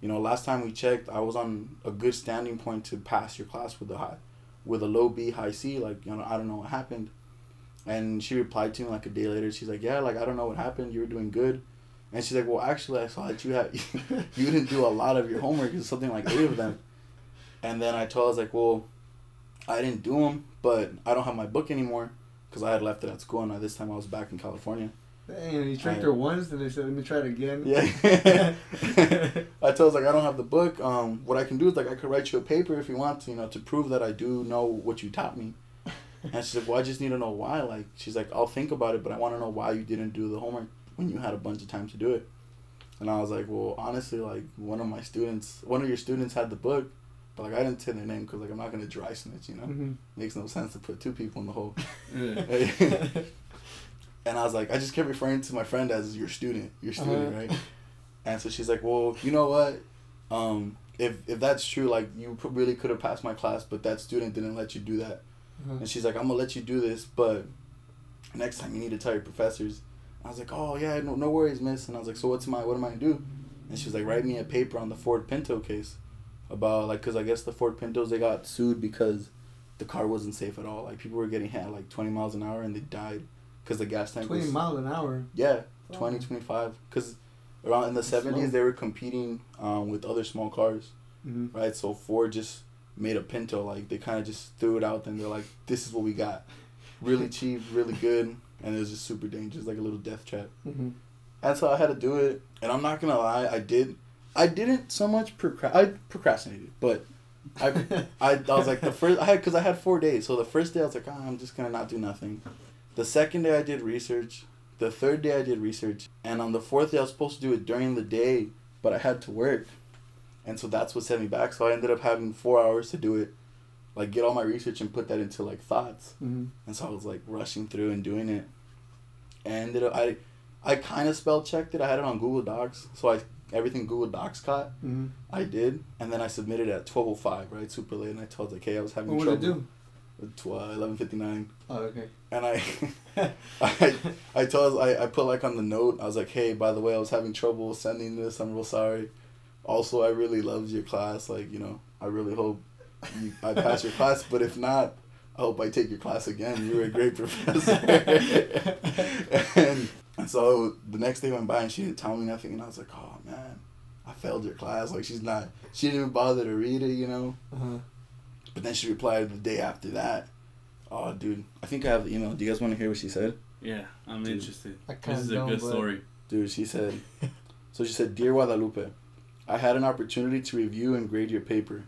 you know, last time we checked, I was on a good standing point to pass your class with a high, with a low B, high C. Like, you know, I don't know what happened. And she replied to me like a day later. She's like, yeah, like I don't know what happened. You were doing good. And she's like, well, actually, I saw that you had you didn't do a lot of your homework. It's something like eight of them. And then I told her, I was like, well, I didn't do them, but I don't have my book anymore because I had left it at school. And this time I was back in California. Dang, you tricked I- her once, then they said, let me try it again. Yeah. I told her like I don't have the book. Um, what I can do is like I could write you a paper if you want to, you know, to prove that I do know what you taught me. And she's like, well, I just need to know why. Like, she's like, I'll think about it, but I want to know why you didn't do the homework when you had a bunch of time to do it. And I was like, well, honestly, like one of my students, one of your students had the book, but like I didn't say their name because like I'm not gonna dry snitch, you know. hmm Makes no sense to put two people in the hole. And I was like, I just kept referring to my friend as your student, your student, Uh-huh. right? And so she's like, well, you know what? Um, if if that's true, like you really could have passed my class, but that student didn't let you do that. Uh-huh. And she's like, I'm gonna let you do this, but next time you need to tell your professors. I was like, oh yeah, no, no worries, miss. And I was like, so what's my what am I gonna do? And she was like, write me a paper on the Ford Pinto case about like, cause I guess the Ford Pintos they got sued because the car wasn't safe at all. Like people were getting hit at like 20 miles an hour and they died because the gas tank 20 was miles an hour. yeah, Oh. 20, 25. Because around in the 70s, they were competing um, with other small cars, hmm right? So Ford just made a Pinto. Like, they kind of just threw it out and they're like, this is what we got. Really cheap, really good. And it was just super dangerous, like a little death trap. hmm And so I had to do it. And I'm not going to lie, I did. I didn't so much procra- I procrastinated, but I, I, I was like the first I had because I had four days. So the first day I was like, ah, I'm just gonna not do nothing. The second day I did research. The third day I did research, and on the fourth day I was supposed to do it during the day, but I had to work, and so that's what set me back. So I ended up having four hours to do it, like get all my research and put that into like thoughts. hmm And so I was like rushing through and doing it, and up I, I kind of spell checked it. I had it on Google Docs, so I everything Google Docs caught. hmm I did, and then I submitted at twelve oh five, right, super late, and I told like, hey, I was having What would trouble. it do? At eleven fifty nine, Oh, okay. and I, I, I told I, I put like on the note, I was like, hey, by the way, I was having trouble sending this. I'm real sorry. Also, I really loved your class. Like, you know, I really hope you, I pass your class, but if not, I hope I take your class again. You were a great professor. and, and so the next day went by and she didn't tell me nothing, and I was like, oh man, I failed your class. Like she's not, she didn't even bother to read it, you know. Uh-huh. But then she replied the day after that. Oh, dude, I think I have the email. Do you guys want to hear what she said? Yeah, I'm Dude. interested. I This is a good but- story. Dude, she said, so she said, Dear Guadalupe, I had an opportunity to review and grade your paper.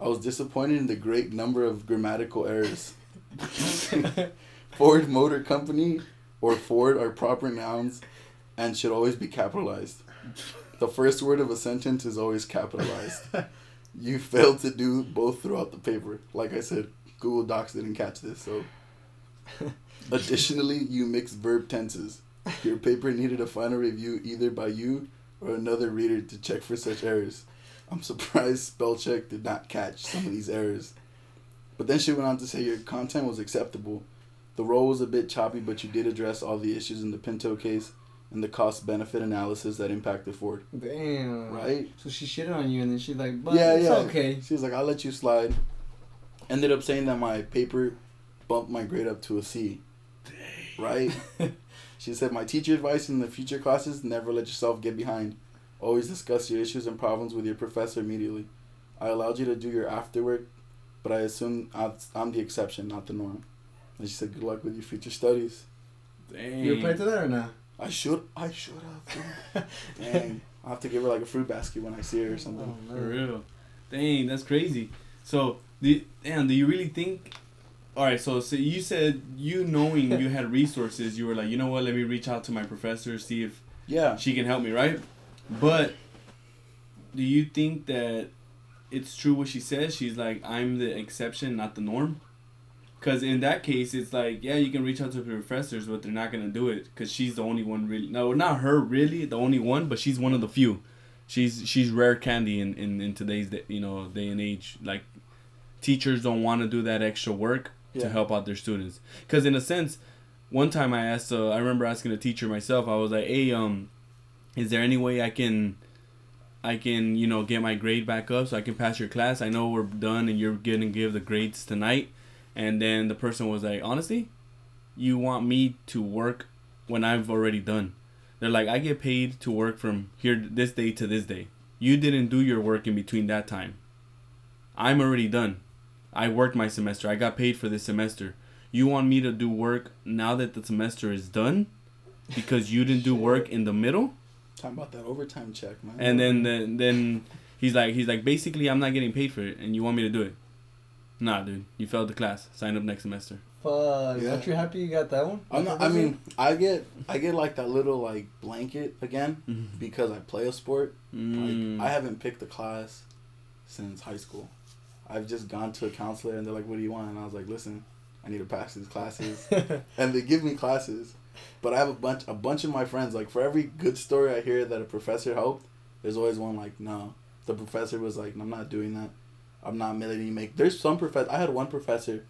I was disappointed in the great number of grammatical errors. Ford Motor Company or Ford are proper nouns and should always be capitalized. The first word of a sentence is always capitalized. you failed to do both throughout the paper. Like I said, Google Docs didn't catch this, so. Additionally, you mixed verb tenses. Your paper needed a final review either by you or another reader to check for such errors. I'm surprised spell check did not catch some of these errors. But then she went on to say your content was acceptable. The role was a bit choppy, but you did address all the issues in the Pinto case and the cost benefit analysis that impacted Ford. Damn. Right? So she shitted on you, and then she's like, "But yeah, it's yeah. okay." She was like, I'll let you slide. Ended up saying that my paper bumped my grade up to a C. Right? she said, My teacher advice in the future classes never let yourself get behind. Always discuss your issues and problems with your professor immediately. I allowed you to do your after work, but I assume I'm I'm the exception, not the norm. And she said, Good luck with your future studies. Dang. You replied to that or not? I should, I should have. Dang. I'll have to give her like a fruit basket when I see her or something. Oh, For real. Dang, that's crazy. So, do, damn, do you really think? All right, so so you said you knowing you had resources, you were like, you know what? Let me reach out to my professor, see if Yeah. she can help me, right? But do you think that it's true what she says? She's like, I'm the exception, not the norm. Because in that case, it's like, yeah, you can reach out to the professors, but they're not gonna do it because she's the only one really. No, not her really, the only one, but she's one of the few. She's she's rare candy in in, in today's day, you know day and age. Like teachers don't want to do that extra work to help out their students. Because in a sense, one time I asked, uh, I remember asking a teacher myself. I was like, hey, um, is there any way I can I can, you know, get my grade back up so I can pass your class. I know we're done and you're gonna give the grades tonight. And then the person was like, honestly, you want me to work when I've already done. They're like, I get paid to work from here this day to this day. You didn't do your work in between that time. I'm already done. I worked my semester. I got paid for this semester. You want me to do work now that the semester is done because you didn't do work in the middle? Talking about that overtime check, man. And then then then he's like he's like basically I'm not getting paid for it and you want me to do it. Nah, dude, you failed the class. Sign up next semester. Fuck. Yeah. Aren't you happy you got that one? I'm not, I mean, I get I get like that little like blanket again Mhm. because I play a sport. Mm. Like I haven't picked a class since high school. I've just gone to a counselor and they're like, "What do you want?" And I was like, "Listen, I need to pass these classes." and they give me classes, but I have a bunch a bunch of my friends. Like for every good story I hear that a professor helped, there's always one like, "No, the professor was like, I'm not doing that. I'm not letting you make." There's some professor. I had one professor.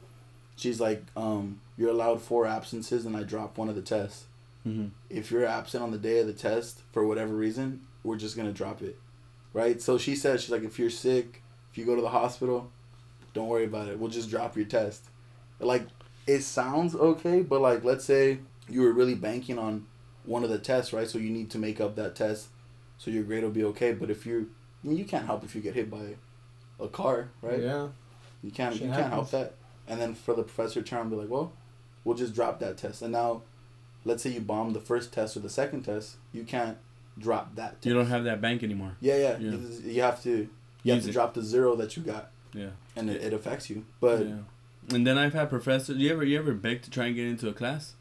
She's like, um, "You're allowed four absences," and I dropped one of the tests. Mhm. If you're absent on the day of the test for whatever reason, we're just gonna drop it, right? So she said she's like, if you're sick, if you go to the hospital, don't worry about it. We'll just drop your test. Like, it sounds okay, but like, let's say you were really banking on one of the tests, right? So you need to make up that test, so your grade will be okay. But if you, I mean, you can't help if you get hit by a car, right? Yeah. You can't Shit you can't help that. And then for the professor to turn and be like, well, we'll just drop that test. And now, let's say you bomb the first test or the second test, you can't drop that. Test. You don't have that bank anymore. Yeah, yeah. Yeah. You, you have to you have to it. drop the zero that you got, Yeah. and it, it affects you. But yeah, yeah. And then I've had professors. You ever you ever beg to try and get into a class?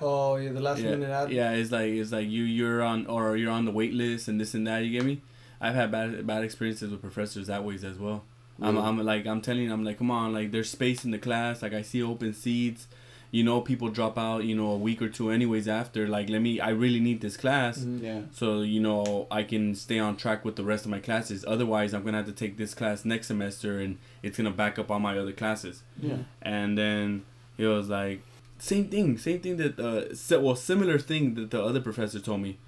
Oh yeah, the last yeah. minute ad. Yeah, it's like it's like you you're on or you're on the wait list and this and that. You get me? I've had bad bad experiences with professors that ways as well. I'm, I'm like I'm telling you, I'm like, come on, like there's space in the class. Like I see open seats. You know, people drop out. You know, a week or two anyways after. Like, let me. I really need this class. Mhm. yeah, so you know I can stay on track with the rest of my classes. Otherwise, I'm gonna have to take this class next semester, and it's gonna back up all my other classes. yeah. And then he was like, same thing, same thing that uh, well, similar thing that the other professor told me.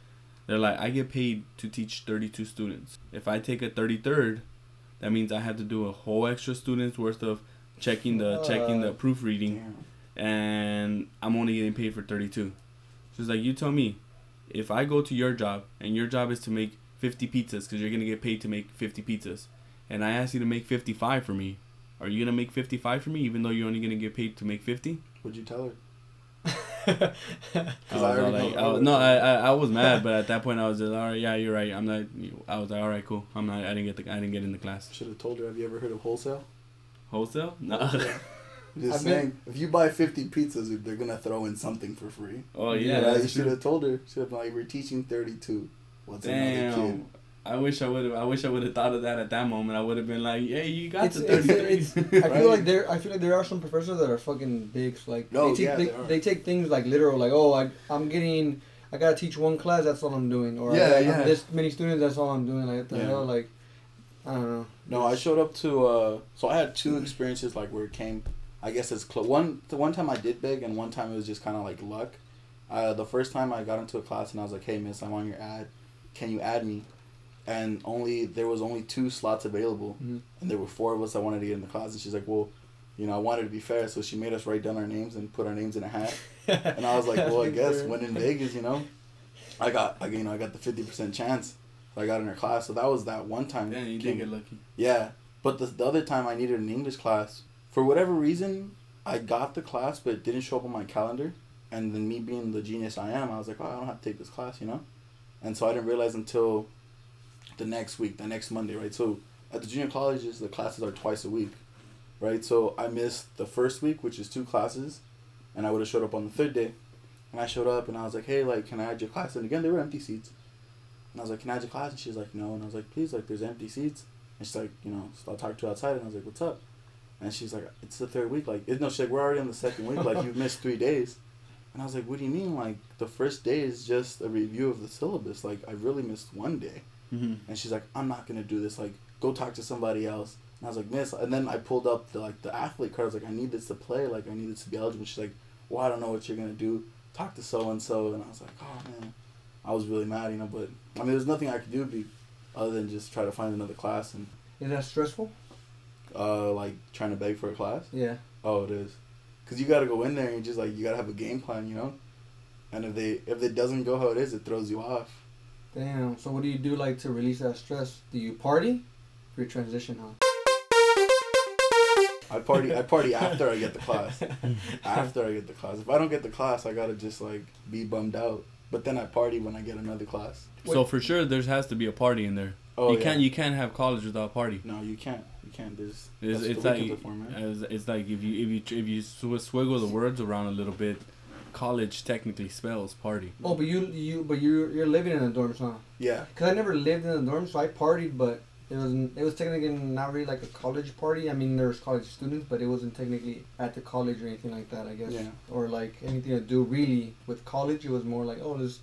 They're like, I get paid to teach 32 students. If I take a 33rd, that means I have to do a whole extra student's worth of checking the checking the proofreading Damn. and I'm only getting paid for 32. She's like, you tell me, if I go to your job and your job is to make 50 pizzas because you're gonna get paid to make 50 pizzas, and I ask you to make 55 for me, are you gonna make 55 for me even though you're only gonna get paid to make 50? What'd you tell her? I I was already know- like, I I was- no, I. I I was mad, but at that point I was just, all right, yeah, you're right. I'm not. I was like, all right, cool. I'm not. I didn't get the. I didn't get in the class. Should have told her. Have you ever heard of wholesale? Wholesale? No. Just I've saying, if you buy fifty pizzas, they're gonna throw in something for free. oh yeah. Right? You should have told her. Should have like we're teaching thirty two. What's another Damn. kid? I wish I would have. I wish I would have thought of that at that moment. I would have been like, "Hey, you got It's, the it's, 33." it's, I feel like there. I feel like there are some professors that are fucking dicks. Like No, they take yeah, they, they they take things like literal. Like oh, I I'm getting. I gotta teach one class. That's all I'm doing. Or Yeah, I got yeah. this many students. That's all I'm doing. Like what the Yeah. hell? Like I don't know. No, I showed up to. uh So I had two experiences like where it came. I guess it's close. One the one time I did big, and one time it was just kind of like luck. Uh, the first time I got into a class and I was like, "Hey, miss, I'm on your ad. Can you add me?" And only there was only two slots available, Mhm. and there were four of us that wanted to get in the class. And she's like, "Well, you know, I wanted to be fair, so she made us write down our names and put our names in a hat." And I was like, "Well, I guess when in Vegas, you know, I got, I, you know, I got the fifty percent chance." So I got in her class. So that was that one time. Yeah, you did get lucky. yeah, but the, the other time I needed an English class, for whatever reason, I got the class, but it didn't show up on my calendar. And then me being the genius I am, I was like, oh, I don't have to take this class, you know? And so I didn't realize until the next week, the next Monday, right? So at the junior colleges, the classes are twice a week, right? So I missed the first week, which is two classes, and I would have showed up on the third day. And I showed up and I was like, hey, like, can I add your class? And again, there were empty seats. And I was like, can I add your class? And she's like, no. And I was like, please, like, there's empty seats. And she's like, you know, so I'll talk to her outside. And I was like, what's up? And she's like, it's the third week. Like, no, she's like, we're already on the second week. Like, you've missed three days. And I was like, what do you mean? Like, the first day is just a review of the syllabus. Like, I really missed one day. Mm-hmm. And she's like, I'm not gonna do this. Like, go talk to somebody else. And I was like, Miss. And then I pulled up the like the athlete card. I was like, I need this to play. Like, I need this to be eligible. She's like, Well, I don't know what you're gonna do. Talk to so and so. And I was like, Oh man, I was really mad, you know. But I mean, there's nothing I could do be other than just try to find another class and Is that stressful? uh like trying to beg for a class. Yeah. Oh, it is, cause you gotta go in there and you just like you gotta have a game plan, you know. And if they if it doesn't go how it is, it throws you off. Damn. So what do you do like to release that stress? Do you party? For your transition, huh? I party. I party after I get the class. After I get the class. If I don't get the class, I gotta just like be bummed out. But then I party when I get another class. So for sure, there has to be a party in there. Oh you yeah. can't. You can't have college without a party. No, you can't. You can't. There's. It's, that's it's the like weekends are for, man. it's like if you if you if you sw- swiggle the words around a little bit, college technically spells party. Oh, but you you but you you're living in the dorms, huh? Yeah. Cause I never lived in the dorms, so I partied, but it was it was technically not really like a college party. I mean, there was college students, but it wasn't technically at the college or anything like that. I guess, Yeah. or like anything to do really with college. It was more like, oh, this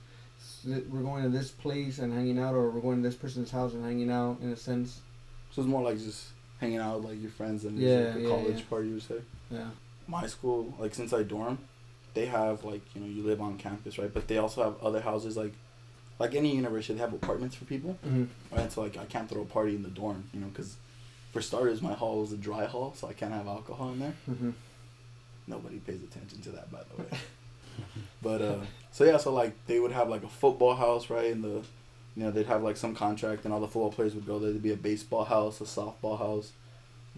we're going to this place and hanging out, or we're going to this person's house and hanging out. In a sense, So it's more like just hanging out with like your friends and Yeah, like a yeah, college yeah. party, you would say. yeah. My school, like since I dorm, they have like you know you live on campus, right? But they also have other houses like, like any university, they have apartments for people. Mm-hmm. Right, so like I can't throw a party in the dorm, you know, because for starters, my hall is a dry hall, so I can't have alcohol in there. Mm-hmm. Nobody pays attention to that, by the way. but uh, so yeah, so like they would have like a football house, right? in the, you know, they'd have like some contract, and all the football players would go there. There'd be a baseball house, a softball house,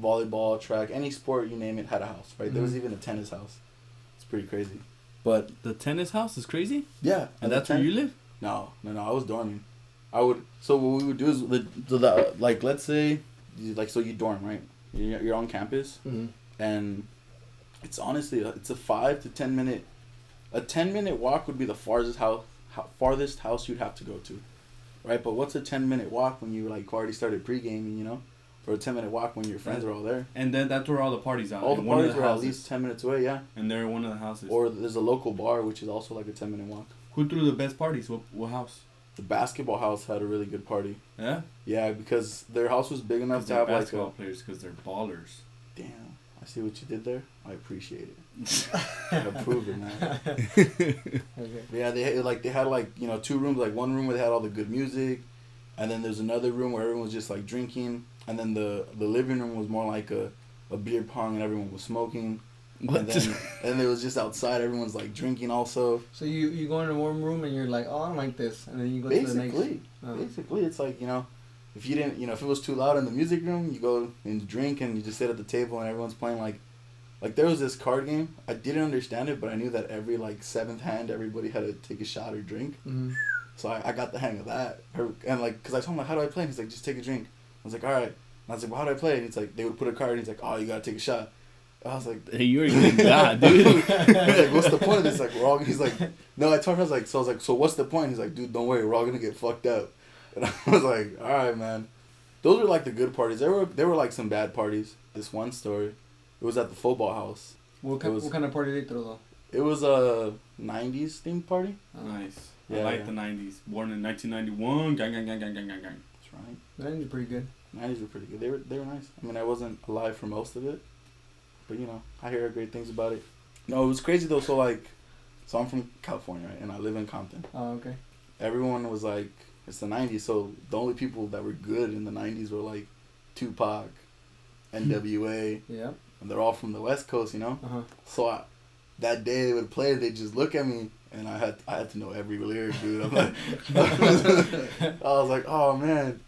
volleyball, track, any sport you name it had a house, right? There was even a tennis house. Pretty crazy. But The tennis house is crazy, yeah, and that's where you live. No, no, no. I was dorming. I would. So what we would do is the, the, the like let's say, you, like so you dorm right. You're, you're on campus Mm-hmm. and it's honestly it's a five to ten minute, a ten minute walk would be the farthest house ho- farthest house you'd have to go to, right? But what's a ten minute walk when you like already started pre gaming, you know, or a ten minute walk when your friends are all there? And then that's where all the parties are. All the in one of parties are at houses. least ten minutes away, yeah. and they're in one of the houses. Or there's a local bar which is also like a ten minute walk. Who threw the best parties? What what house? The basketball house had a really good party. Yeah, Yeah, because their house was big enough to they're have like basketball a. players because they're ballers. Damn, I see what you did there. I appreciate it. I approve it, man. Okay. Yeah, they had, like they had like you know two rooms. Like one room where they had all the good music, and then there's another room where everyone was just like drinking, and then the the living room was more like a, a beer pong and everyone was smoking. What? And then and it was just outside. Everyone's like drinking also. So you you go in a warm room and you're like, oh, I don't like this, and then you go to the Basically, next. Oh. basically, it's like you know, if you didn't, you know, if it was too loud in the music room, you go and drink and you just sit at the table and everyone's playing like, like there was this card game. I didn't understand it, but I knew that every like seventh hand, everybody had to take a shot or drink. Mm-hmm. So I, I got the hang of that. And like, cause I told him like, how do I play? And he's like, just take a drink. I was like, all right. And I was like, well, how do I play? And he's like, they would put a card. And he's like, oh, you gotta take a shot. I was like, Hey, you're getting God, dude. he's like, what's the point of this? Like, we're all. He's like, no. I told him I was like, so I was like, so what's the point? He's like, dude, don't worry, we're all gonna get fucked up. And I was like, all right, man. Those were like the good parties. There were there were like some bad parties. This one story, it was at the football house. What kind, was- what kind of party did they throw though? It was a '90s themed party. nice. Yeah, I like yeah. the '90s. Born in 1991. Gang, gang, gang, gang, gang, gang, gang. Right. That is pretty good. '90s were pretty good. They were they were nice. I mean, I wasn't alive for most of it, but you know, I hear great things about it. No, it was crazy though. So like, so I'm from California, right, and I live in Compton. Oh, okay. everyone was like, it's the 90s, so the only people that were good in the 90s were like Tupac, NWA, Yeah. and they're all from the West Coast, you know? Uh huh. So I, that day they would play, they'd just look at me, and I had I had to know every lyric, dude. I'm like, I was like, oh man.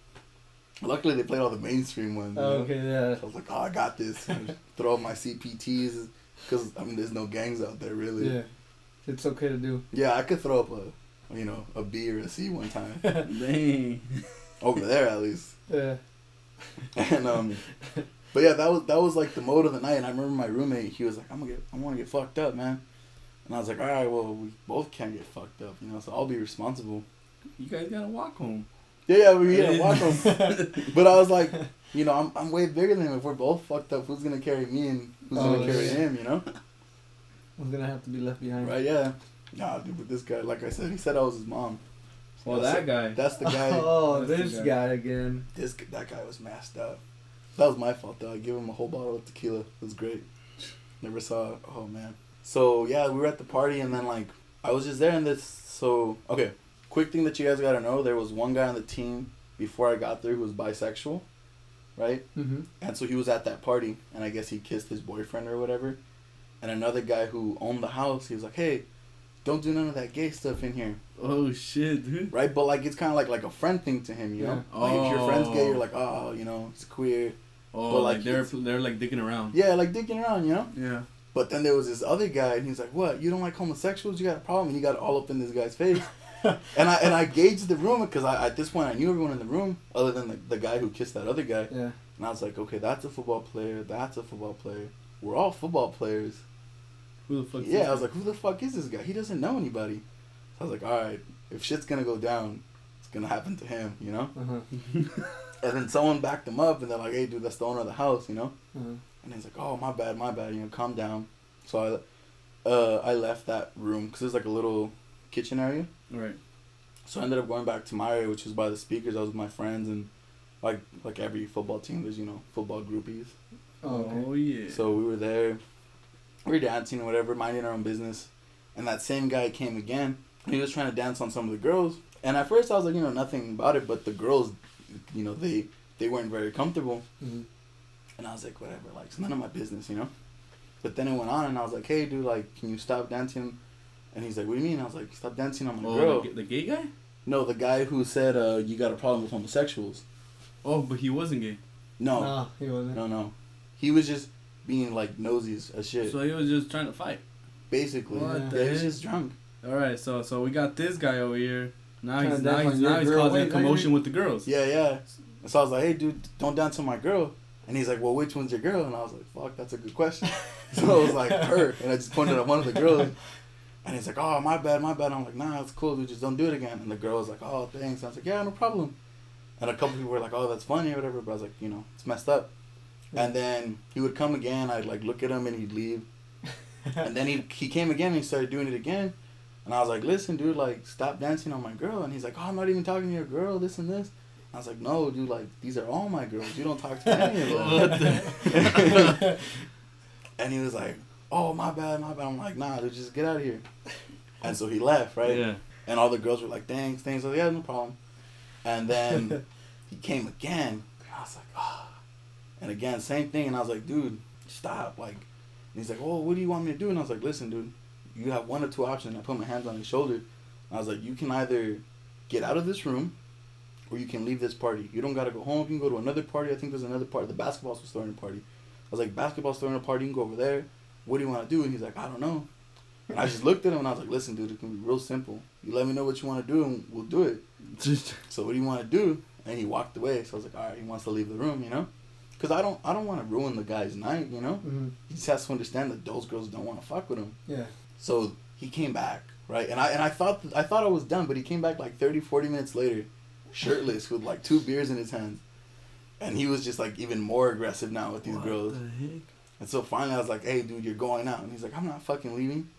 Luckily, they played all the mainstream ones. Oh, okay. Yeah. So I was like, oh, I got this. Throw up my CPTs, because I mean, there's no gangs out there really. Yeah. It's okay to do. yeah, I could throw up a, you know, a B or a C one time Dang. over there at least. Yeah. And um, but yeah, that was that was like the mode of the night. And I remember my roommate, he was like, "I'm gonna get, I want to get fucked up, man." And I was like, "All right, well, we both can't get fucked up, you know, so I'll be responsible." You guys gotta walk home. Yeah, yeah, we yeah, walk home. But I was like, you know, I'm I'm way bigger than him. If we're both fucked up, who's gonna carry me and who's Oh, gonna carry yeah. him? You know? Was gonna have to be left behind. Right? Yeah. Nah, dude, but this guy, like I said, he said I was his mom. Oh, well, that it. guy. That's the guy. Oh, That's this guy. guy again. This that guy was masked up. That was my fault though. I gave him a whole bottle of tequila. It was great. Never saw. Oh man. So yeah, we were at the party and then like I was just there and this. So okay, quick thing that you guys gotta know: there was one guy on the team before I got there who was bisexual, right? Mm-hmm. And so he was at that party and I guess he kissed his boyfriend or whatever. And another guy who owned the house, he was like, "Hey, don't do none of that gay stuff in here." Oh shit, dude. right? But like it's kind of like like a friend thing to him, you know. Yeah. Like if your friend's gay, you're Oh. like, oh, you know, it's queer. Oh, But, like, like, they're they're like digging around. Yeah, like digging around, you know. Yeah. But then there was this other guy, and he's like, "What? You don't like homosexuals? You got a problem?" And he got all up in this guy's face. and I and I gauged the room because I at this point I knew everyone in the room other than the, the guy who kissed that other guy. Yeah. And I was like, okay, that's a football player. That's a football player. We're all football players. Who the fuck? yeah, I was like, who the fuck is this guy? He doesn't know anybody. So I was like, all right, if shit's gonna go down, it's gonna happen to him, you know. Uh huh. And then someone backed him up, and they're like, "Hey, dude, that's the owner of the house," you know. Uh-huh. And he's like, "Oh, my bad, my bad. You know, calm down." So I, uh, I left that room because there's like a little kitchen area. right. So I ended up going back to my area, which was by the speakers. I was with my friends, and like like every football team, there's you know football groupies. Oh, okay. Yeah. So we were there, we were dancing or whatever, minding our own business. And that same guy came again. He was trying to dance on some of the girls. And at first I was like, you know, nothing about it. But the girls, you know, they they weren't very comfortable. Mhm. And I was like, whatever, like it's none of my business, you know. But then it went on, and I was like, hey, dude, like, can you stop dancing? And he's like, what do you mean? I was like, stop dancing on my oh, girl. the, the gay guy. No, the guy who said uh, you got a problem with homosexuals. Oh, but he wasn't gay. No, Nah, he wasn't. no, no. He was just being like nosy as shit. So he was just trying to fight. basically, What yeah, the he was just drunk. All right. So so we got this guy over here. Now he's to now he's on your now he's causing Wait, a commotion with the girls. Yeah, yeah. So I was like, hey, dude, don't dance on my girl. And he's like, well, which one's your girl? And I was like, fuck, that's a good question. so I was like, her. And I just pointed at one of the girls. And he's like, oh, my bad, my bad. I'm like, nah, it's cool, dude, just don't do it again. And the girl was like, oh, thanks. I was like, yeah, no problem. And a couple people were like, oh, that's funny or whatever. But I was like, you know, it's messed up. And then he would come again. I'd like look at him and he'd leave. And then he he came again and he started doing it again. And I was like, listen, dude, like, stop dancing on my girl. And he's like, oh, I'm not even talking to your girl, this and this. I was like, no, dude, like, these are all my girls. You don't talk to any of them. And he was like, oh, my bad, my bad. I'm like, nah, dude, just get out of here. And so he left, right? Yeah. And all the girls were like, thanks, thanks. I was like, yeah, no problem. And then he came again. And I was like, ah. And again, same thing. And I was like, dude, stop. Like, and he's like, oh, what do you want me to do? And I was like, listen, dude, you have one or two options. And I put my hands on his shoulder. And I was like, you can either get out of this room or you can leave this party. You don't got to go home. You can go to another party. I think there's another party. The basketball was throwing a party. I was like, basketball's throwing a party. You can go over there. What do you want to do? And he's like, I don't know. And I just looked at him and I was like, listen, dude, it can be real simple. You let me know what you want to do and we'll do it. So what do you want to do? And he walked away. So I was like, all right, he wants to leave the room, you know? because I don't I don't want to ruin the guy's night, you know. hmm He just has to understand that those girls don't want to fuck with him. Yeah. So he came back, right? And I and I thought I thought I was done, but he came back like 30, 40 minutes later, shirtless with like two beers in his hands. And he was just like even more aggressive now with these girls. And so finally I was like, "Hey, dude, you're going out." And he's like, "I'm not fucking leaving."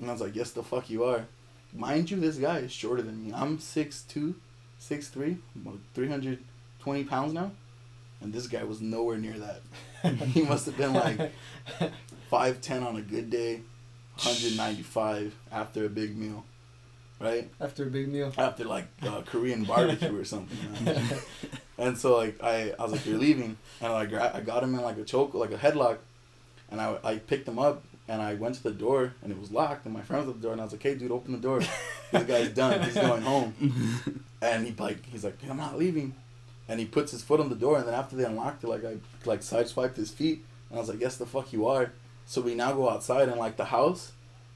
And I was like, "Yes, the fuck you are." Mind you, this guy is shorter than me. I'm 6'2", 6'3", about 320 pounds now. And this guy was nowhere near that. he must have been like 5'10 on a good day, 195 after a big meal. Right? After a big meal. After like uh, Korean barbecue or something. And so like I, I was like, you're leaving, and I gra- I got him in like a choke, like a headlock, and I, I picked him up and I went to the door and it was locked and my friend was at the door and I was like, hey dude, open the door, this guy's done, he's going home, and he like he's like, I'm not leaving, and he puts his foot on the door and then after they unlocked it, like I like sideswiped his feet. And I was like, yes the fuck you are, so we now go outside and like the house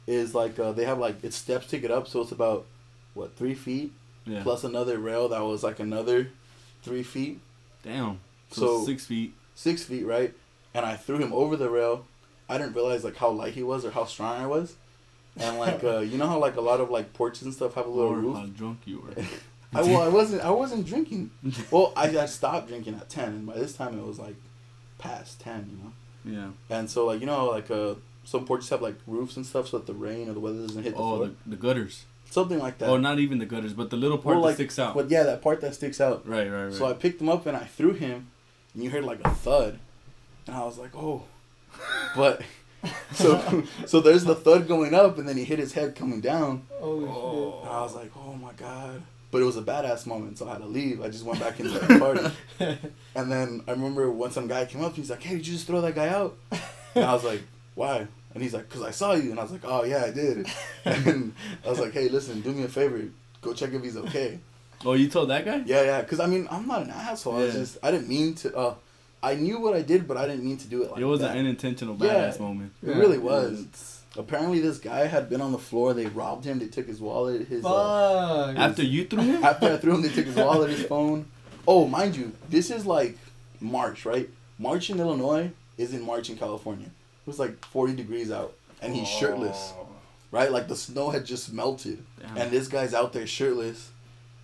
is like uh, they have like it's steps to get up so it's about what three feet Yeah. plus another rail that was like another three feet, Damn. So, So- six feet. six feet, right? And I threw him over the rail. I didn't realize like how light he was or how strong I was. And like uh, you know how like a lot of like porches and stuff have a little Or roof. how drunk you were. I well, I wasn't I wasn't drinking. Well, I, I stopped drinking at ten, and by this time it was like past ten, you know. yeah. And so like you know like uh some porches have like roofs and stuff so that the rain or the weather doesn't hit the Oh, floor. the, the gutters. Something like that. Oh, not even the gutters, but the little part Well, that sticks out. But yeah, that part that sticks out. Right, right, right. So I picked him up and I threw him, and you heard like a thud, and I was like, oh, but so so there's the thud going up, and then he hit his head coming down, Oh, and I was like, oh my god. But it was a badass moment, so I had to leave. I just went back into the party, and then I remember when some guy came up, and he's like, hey, did you just throw that guy out? And I was like, why? And he's like, cause I saw you, and I was like, oh yeah, I did. And I was like, hey, listen, do me a favor, go check if he's okay. oh, you told that guy? Yeah, yeah. Because I mean, I'm not an asshole. I was just, I didn't mean to. Uh, I knew what I did, but I didn't mean to do it like it was that. an unintentional Yeah. badass moment. It Yeah. really was. Apparently, this guy had been on the floor. They robbed him. They took his wallet. His uh, Fuck. After you threw him? after I threw him, they took his wallet, his phone. Oh, mind you, this is like March, right? March in Illinois is in March in California. It was like 40 degrees out, and he's oh. shirtless, right? Like the snow had just melted. Damn. And this guy's out there shirtless.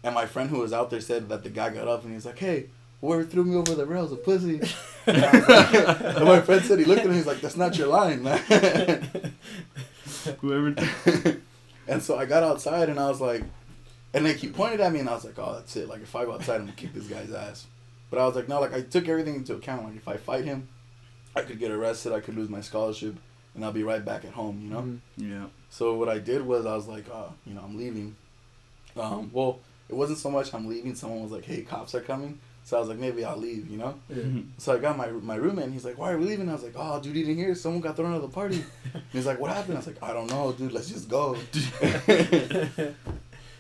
And my friend who was out there said that the guy got up and he's like, hey, whoever threw me over the rails a pussy. And, like- and my friend said he looked at him, he's like, that's not your line, man. Whoever. and so I got outside and I was like, and like he pointed at me and I was like, oh, that's it. Like if I go outside, I'm gonna kick this guy's ass. But I was like, no, like I took everything into account. Like if I fight him, I could get arrested, I could lose my scholarship, and I'll be right back at home, you know? Mhm. yeah. So what I did was I was like, uh, you know, I'm leaving. Um, well, it wasn't so much I'm leaving. Someone was like, hey, cops are coming. So I was like, maybe I'll leave, you know. Yeah. So I got my my roommate. and He's like, why are we leaving? I was like, oh, dude, you didn't hear? Someone got thrown out of the party. And he's like, what happened? I was like, I don't know, dude. Let's just go.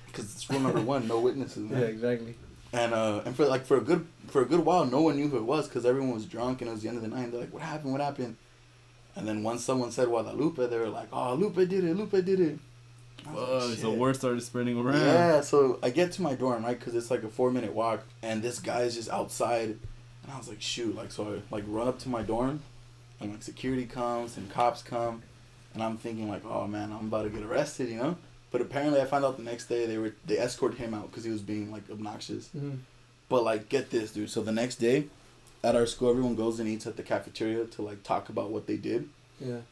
Because it's rule number one, no witnesses. yeah, exactly. And uh, and for like for a good for a good while, no one knew who it was because everyone was drunk and it was the end of the night. And they're like, what happened? What happened? And then once someone said Guadalupe, they were like, oh, Lupe did it. Lupe did it. Was like, so word started spreading around. Yeah, so I get to my dorm, right? Because it's like a four minute walk, and this guy's just outside. And I was like, shoot. Like, so I like run up to my dorm, and like security comes and cops come. And I'm thinking, like, oh man, I'm about to get arrested, you know? But apparently, I found out the next day they were they escorted him out because he was being like obnoxious. Mhm. But like, get this, dude. So the next day, at our school, everyone goes and eats at the cafeteria to like talk about what they did Yeah.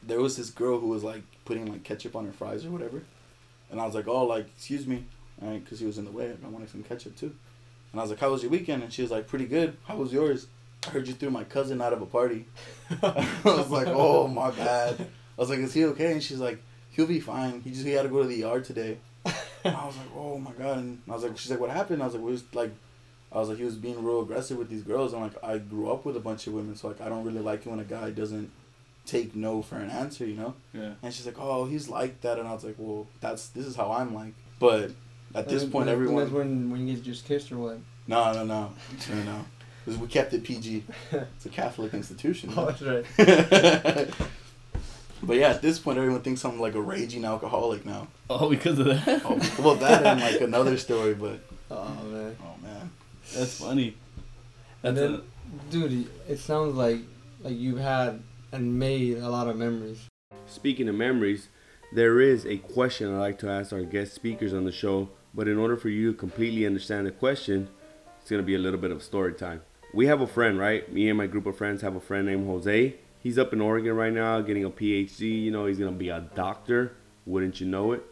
there was this girl who was like putting like ketchup on her fries or whatever, and I was like, oh, like excuse me, right? Because he was in the way. I wanted some ketchup too, and I was like, how was your weekend? And she was like, pretty good. How was yours? I heard you threw my cousin out of a party. I was like, oh my bad. I was like, is he okay? And she's like, he'll be fine. He just he had to go to the ER today. And I was like, oh my god. And I was like, she's like, what happened? I was like, we was like. I was like, he was being real aggressive with these girls, and like I grew up with a bunch of women, so like I don't really like it when a guy doesn't take no for an answer, you know. Yeah. And she's like, "Oh, he's like that," and I was like, "Well, that's this is how I'm like." But at this And point, when- everyone, That's when when you get just kissed or what? no, no, no, no, no, because we kept it PG. It's a Catholic institution. Oh, that's right. but yeah, at this point, everyone thinks I'm like a raging alcoholic now. Oh, because of that? Oh, well, that and like another story, but Oh man. oh man, That's funny. And That's then, dude, it sounds like like you've had and made a lot of memories. Speaking of memories, there is a question I like to ask our guest speakers on the show, but in order for you to completely understand the question, it's going to be a little bit of story time. We have a friend, right? Me and my group of friends have a friend named Jose. He's up in Oregon right now getting a PhD. You know, he's going to be a doctor. Wouldn't you know it?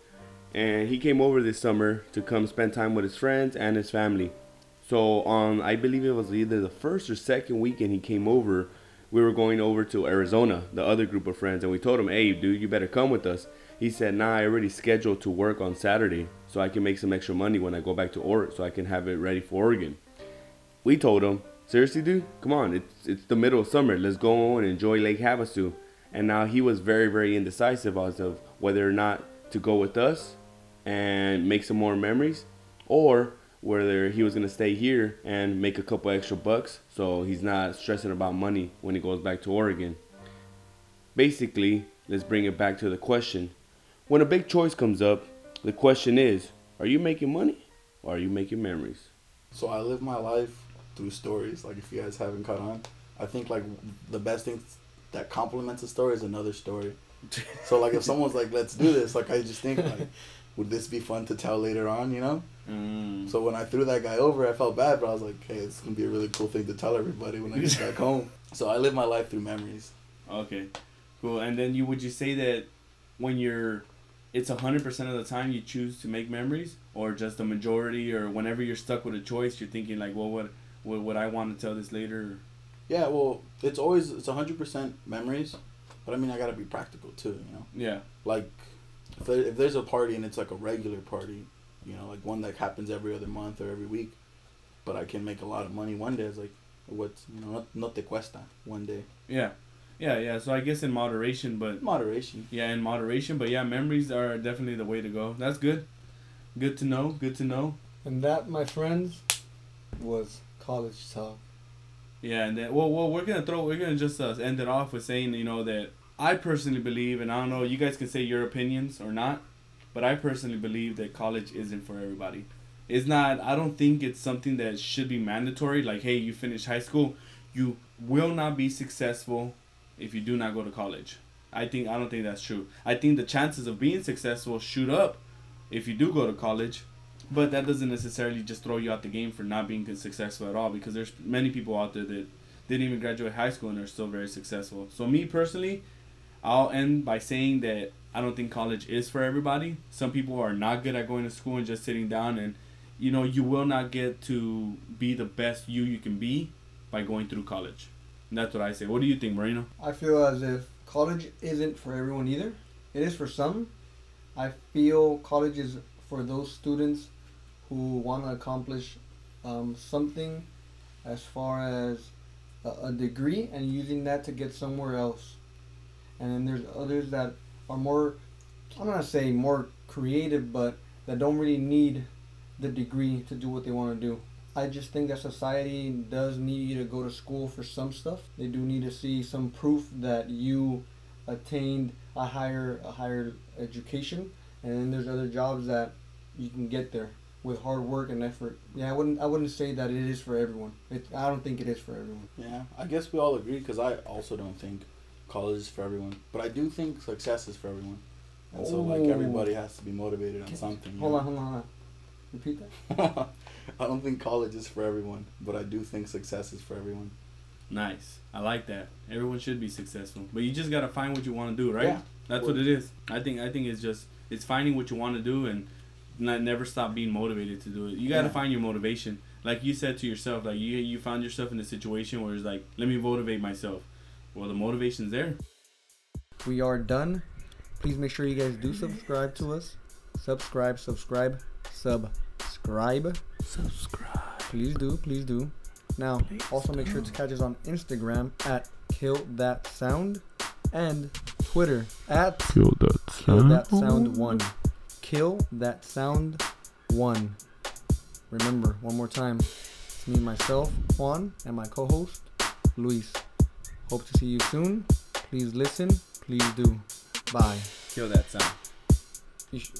And he came over this summer to come spend time with his friends and his family. So on, I believe it was either the first or second weekend he came over, we were going over to Arizona, the other group of friends, and we told him, "Hey, dude, you better come with us." He said, "Nah, I already scheduled to work on Saturday, so I can make some extra money when I go back to Oregon, so I can have it ready for Oregon." We told him, "Seriously, dude, come on! It's it's the middle of summer. Let's go and enjoy Lake Havasu." And now he was very very indecisive as of whether or not to go with us and make some more memories, or whether he was gonna stay here and make a couple extra bucks so he's not stressing about money when he goes back to Oregon. Basically, let's bring it back to the question. When a big choice comes up, the question is, are you making money or are you making memories? So I live my life through stories. Like if you guys haven't caught on, I think like the best thing that complements a story is another story. So like if someone's like, "Let's do this," like I just think like, would this be fun to tell later on? You know. Mm. So when I threw that guy over, I felt bad, but I was like, "Hey, it's gonna be a really cool thing to tell everybody when I get back home." So I live my life through memories. Okay, cool. And then you would you say that when you're, it's hundred percent of the time you choose to make memories, or just the majority, or whenever you're stuck with a choice, you're thinking like, well, what, what would I want to tell this later? Yeah, well, it's always it's hundred percent memories, but I mean I gotta be practical too, you know. Yeah. Like, if, there, if there's a party and it's like a regular party, you know, like one that happens every other month or every week, but I can make a lot of money one day. It's like, what's you know, not, not te cuesta one day. Yeah. Yeah, yeah. So I guess in moderation, but Moderation. yeah, in moderation. But yeah, memories are definitely the way to go. That's good. Good to know. Good to know. And that, my friends, was college talk. Yeah, and then well, well, we're gonna throw, we're gonna just uh, end it off with saying, you know, that I personally believe, and I don't know, you guys can say your opinions or not, but I personally believe that college isn't for everybody. It's not. I don't think it's something that should be mandatory. Like, hey, you finish high school, you will not be successful if you do not go to college. I think I don't think that's true. I think the chances of being successful shoot up if you do go to college, but that doesn't necessarily just throw you out the game for not being successful at all because there's many people out there that didn't even graduate high school and are still very successful. So me personally, I'll end by saying that I don't think college is for everybody. Some people are not good at going to school and just sitting down and you know, you will not get to be the best you you can be by going through college. And that's what I say. What do you think, Marino? I feel as if college isn't for everyone either. It is for some. I feel college is for those students who want to accomplish um, something as far as a, a degree and using that to get somewhere else. And then there's others that are more, I'm not say more creative, but that don't really need the degree to do what they want to do. I just think that society does need you to go to school for some stuff. They do need to see some proof that you attained a higher a higher education, and then there's other jobs that you can get there with hard work and effort. Yeah, I wouldn't I wouldn't say that it is for everyone. It, I don't think it is for everyone. Yeah, I guess we all agree because I also don't think college is for everyone, but I do think success is for everyone. And so like everybody has to be motivated on something. Hold know? on, hold on, hold on. Repeat that. I don't think college is for everyone, but I do think success is for everyone. Nice. I like that. Everyone should be successful, but you just gotta find what you want to do, right? Yeah. That's what it is. I think. I think it's just it's finding what you want to do and not never stop being motivated to do it. You gotta Yeah. find your motivation. Like you said to yourself, like you you found yourself in a situation where it's like, let me motivate myself. Well, the motivation's there. we are done. Please make sure you guys do subscribe to us. Subscribe, subscribe, subscribe. Subscribe. Please do, please do. Now, also make sure to catch us on Instagram at Kill That Sound and Twitter at Kill that Kill That Sound One. Kill That Sound One. Remember, one more time, it's me, myself, Juan, and my co-host, Luis. Hope to see you soon. Please listen. Please do. Bye. Kill that sound. You sh-